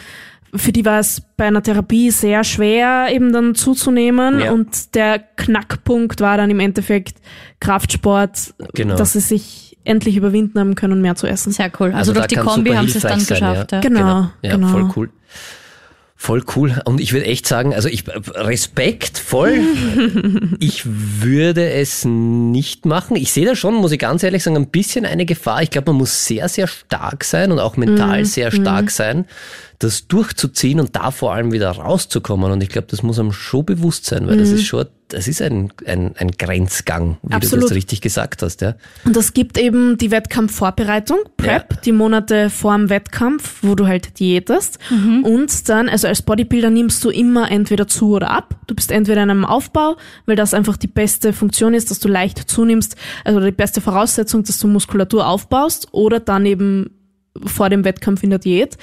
für die war es bei einer Therapie sehr schwer, eben dann zuzunehmen Ja. und der Knackpunkt war dann im Endeffekt Kraftsport, Genau. dass sie sich endlich überwinden haben können, mehr zu essen. Sehr cool. Also, durch da die Kombi haben sie es dann sein, geschafft. Ja. Ja. Genau, Ja, genau. voll cool. Voll cool. Und ich würde echt sagen, also ich Respekt voll. ich würde es nicht machen. Ich sehe da schon, muss ich ganz ehrlich sagen, ein bisschen eine Gefahr. Ich glaube, man muss sehr, sehr stark sein und auch mental Mhm, sehr stark sein, das durchzuziehen und da vor allem wieder rauszukommen. Und ich glaube, das muss einem schon bewusst sein, weil das ist schon, das ist ein, ein, ein Grenzgang, wie du Mhm. Absolut. das richtig gesagt hast. Ja. Und es gibt eben die Wettkampfvorbereitung, Prep, Ja. die Monate vorm Wettkampf, wo du halt diätest. Und dann, also als Bodybuilder nimmst du immer entweder zu oder ab. Du bist entweder in einem Aufbau, weil das einfach die beste Funktion ist, dass du leicht zunimmst, also die beste Voraussetzung, dass du Muskulatur aufbaust, oder dann eben vor dem Wettkampf in der Diät.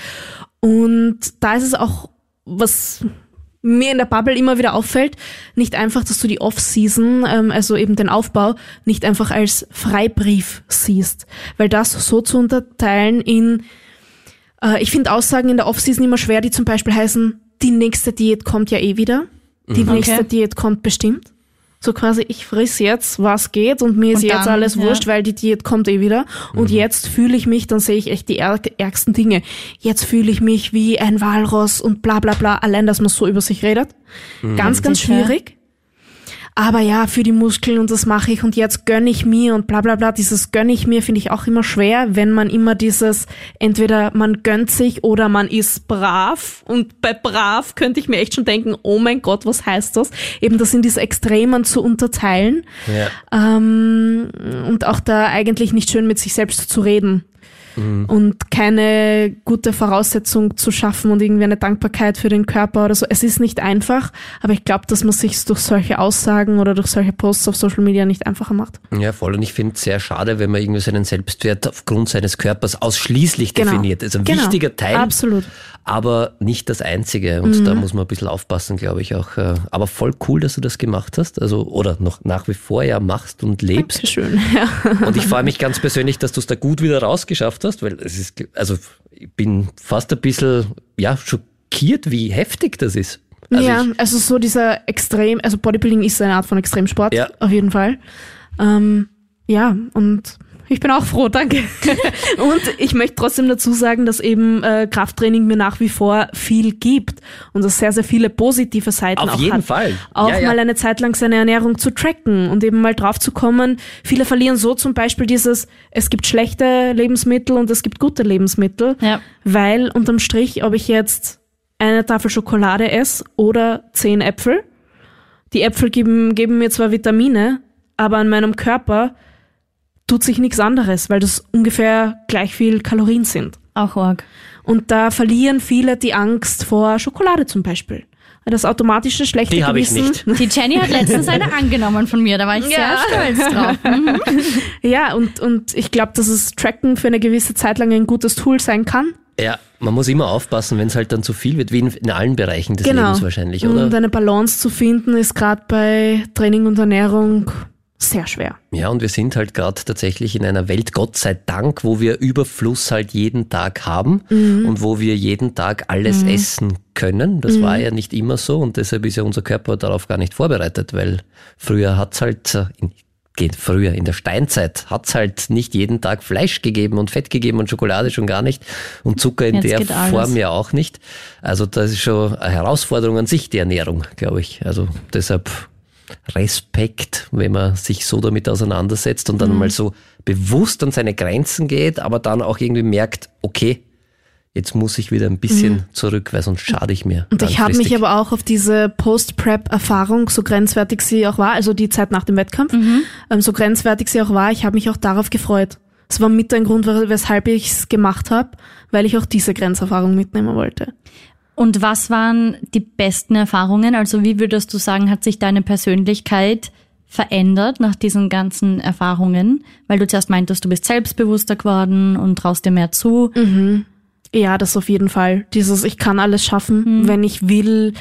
Und da ist es auch, was mir in der Bubble immer wieder auffällt, nicht einfach, dass du die Off-Season, ähm, also eben den Aufbau, nicht einfach als Freibrief siehst. Weil das so zu unterteilen in, äh, ich finde Aussagen in der Off-Season immer schwer, die zum Beispiel heißen, die nächste Diät kommt ja eh wieder. Die nächste Okay. Diät kommt bestimmt. So quasi, ich friss jetzt, was geht und mir ist Und jetzt dann, alles ja. wurscht, weil die Diät kommt eh wieder. Und jetzt fühle ich mich, dann sehe ich echt die ärg ärgsten Dinge. Jetzt fühle ich mich wie ein Walross und bla bla bla. Allein, dass man so über sich redet. Ganz, ganz Sicher. schwierig. Aber ja, für die Muskeln und das mache ich und jetzt gönn ich mir und bla bla bla. Dieses gönn ich mir finde ich auch immer schwer, wenn man immer dieses, entweder man gönnt sich oder man ist brav. Und bei brav könnte ich mir echt schon denken, oh mein Gott, was heißt das? Eben das in diese Extremen zu unterteilen Ja. ähm, und auch da eigentlich nicht schön mit sich selbst zu reden. Mhm. Und keine gute Voraussetzung zu schaffen und irgendwie eine Dankbarkeit für den Körper oder so. Es ist nicht einfach, aber ich glaube, dass man sich durch solche Aussagen oder durch solche Posts auf Social Media nicht einfacher macht. Ja, voll. Und ich finde es sehr schade, wenn man irgendwie seinen Selbstwert aufgrund seines Körpers ausschließlich Genau. definiert. Ist ein Genau. wichtiger Teil, Absolut. aber nicht das Einzige. Und Mhm. da muss man ein bisschen aufpassen, glaube ich auch. äh, Aber voll cool, dass du das gemacht hast. Also, oder noch nach wie vor ja machst und lebst. Schön, ja. Und ich freue mich ganz persönlich, dass du es da gut wieder rausgeschafft hast, weil es ist, also ich bin fast ein bisschen, ja, schockiert, wie heftig das ist. Also ja, ich, also so dieser Extrem, also Bodybuilding ist eine Art von Extremsport, Ja. auf jeden Fall. Ähm, ja, und ich bin auch froh, danke. und ich möchte trotzdem dazu sagen, dass eben äh, Krafttraining mir nach wie vor viel gibt und das sehr, sehr viele positive Seiten Auf auch jeden hat. Fall. Auch Ja, ja. mal eine Zeit lang seine Ernährung zu tracken und eben mal drauf zu kommen. Viele verlieren so zum Beispiel dieses, es gibt schlechte Lebensmittel und es gibt gute Lebensmittel, Ja. weil unterm Strich, ob ich jetzt eine Tafel Schokolade esse oder zehn Äpfel, die Äpfel geben, geben mir zwar Vitamine, aber an meinem Körper tut sich nichts anderes, weil das ungefähr gleich viel Kalorien sind. Auch arg. Und da verlieren viele die Angst vor Schokolade zum Beispiel. Weil Das automatische schlechte Die habe ich Gewissen. nicht. Die Jenny hat letztens eine angenommen von mir, da war ich Ja. sehr stolz drauf. Mhm. Ja, und, und ich glaube, dass es Tracken für eine gewisse Zeit lang ein gutes Tool sein kann. ja, man muss immer aufpassen, wenn es halt dann zu viel wird, wie in, in allen Bereichen des Genau. Lebens wahrscheinlich, oder? Und eine Balance zu finden, ist gerade bei Training und Ernährung sehr schwer. Ja, und wir sind halt gerade tatsächlich in einer Welt, Gott sei Dank, wo wir Überfluss halt jeden Tag haben Mhm. und wo wir jeden Tag alles essen können. Das war ja nicht immer so und deshalb ist ja unser Körper darauf gar nicht vorbereitet, weil früher hat's halt, äh, geht früher, in der Steinzeit hat's halt nicht jeden Tag Fleisch gegeben und Fett gegeben und Schokolade schon gar nicht und Zucker in Jetzt der geht alles. Form ja auch nicht. Also das ist schon eine Herausforderung an sich, die Ernährung, glaube ich. Also deshalb Respekt, wenn man sich so damit auseinandersetzt und dann Mhm. mal so bewusst an seine Grenzen geht, aber dann auch irgendwie merkt, okay, jetzt muss ich wieder ein bisschen zurück, weil sonst schade ich mir. Und ich habe mich aber auch auf diese Post-Prep-Erfahrung, so grenzwertig sie auch war, also die Zeit nach dem Wettkampf, ähm, so grenzwertig sie auch war, ich habe mich auch darauf gefreut. Das war mit ein Grund, weshalb ich es gemacht habe, weil ich auch diese Grenzerfahrung mitnehmen wollte. Und was waren die besten Erfahrungen? Also wie würdest du sagen, hat sich deine Persönlichkeit verändert nach diesen ganzen Erfahrungen? Weil du zuerst meintest, du bist selbstbewusster geworden und traust dir mehr zu. Ja, das auf jeden Fall. Dieses, ich kann alles schaffen. Wenn ich will,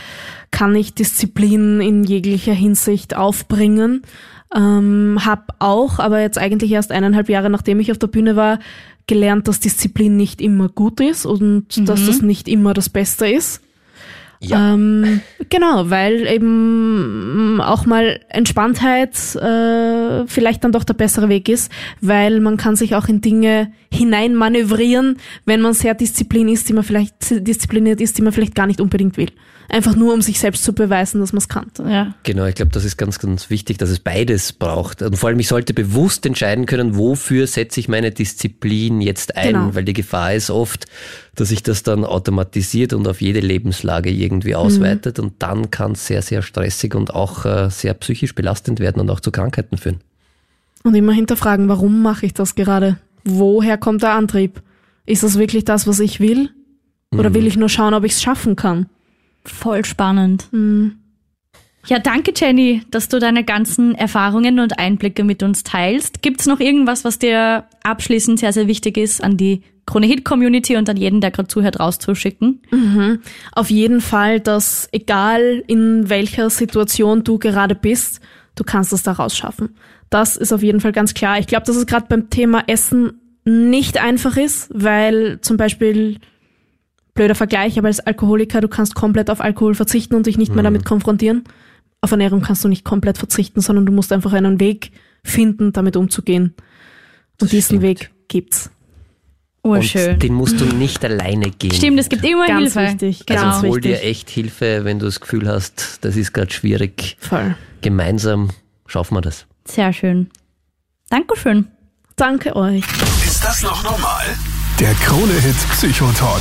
kann ich Disziplin in jeglicher Hinsicht aufbringen. Ähm, hab auch, aber jetzt eigentlich erst eineinhalb Jahre nachdem ich auf der Bühne war, gelernt, dass Disziplin nicht immer gut ist und dass das nicht immer das Beste ist. Ja. Ähm, genau, weil eben auch mal Entspanntheit äh, vielleicht dann doch der bessere Weg ist, weil man kann sich auch in Dinge hineinmanövrieren, wenn man sehr Disziplin ist, die man vielleicht diszipliniert ist, die man vielleicht gar nicht unbedingt will. Einfach nur, um sich selbst zu beweisen, dass man es kann. Ja. Genau, ich glaube, das ist ganz, ganz wichtig, dass es beides braucht. Und vor allem, ich sollte bewusst entscheiden können, wofür setze ich meine Disziplin jetzt ein, Genau. weil die Gefahr ist oft, dass sich das dann automatisiert und auf jede Lebenslage irgendwie ausweitet und dann kann es sehr, sehr stressig und auch äh, sehr psychisch belastend werden und auch zu Krankheiten führen. Und immer hinterfragen, warum mache ich das gerade? Woher kommt der Antrieb? Ist das wirklich das, was ich will? Oder will ich nur schauen, ob ich es schaffen kann? Voll spannend. Ja, danke Jenny, dass du deine ganzen Erfahrungen und Einblicke mit uns teilst. Gibt's noch irgendwas, was dir abschließend sehr, sehr wichtig ist, an die Krone Hit Community und an jeden, der gerade zuhört, rauszuschicken? Auf jeden Fall, dass egal in welcher Situation du gerade bist, du kannst es da rausschaffen. Das ist auf jeden Fall ganz klar. Ich glaube, dass es gerade beim Thema Essen nicht einfach ist, weil zum Beispiel blöder Vergleich, aber als Alkoholiker, du kannst komplett auf Alkohol verzichten und dich nicht mehr damit konfrontieren. Auf Ernährung kannst du nicht komplett verzichten, sondern du musst einfach einen Weg finden, damit umzugehen. Und diesen stimmt. Weg gibt's. Urschön. Und den musst du nicht alleine gehen. Stimmt, es gibt immer Ganz Hilfe. wichtig, Genau. ganz Also hol wichtig. dir echt Hilfe, wenn du das Gefühl hast, das ist gerade schwierig. Voll. Gemeinsam schaffen wir das. Sehr schön. Dankeschön. Danke euch. Ist das noch normal? Der Krone-Hit Psychotalk.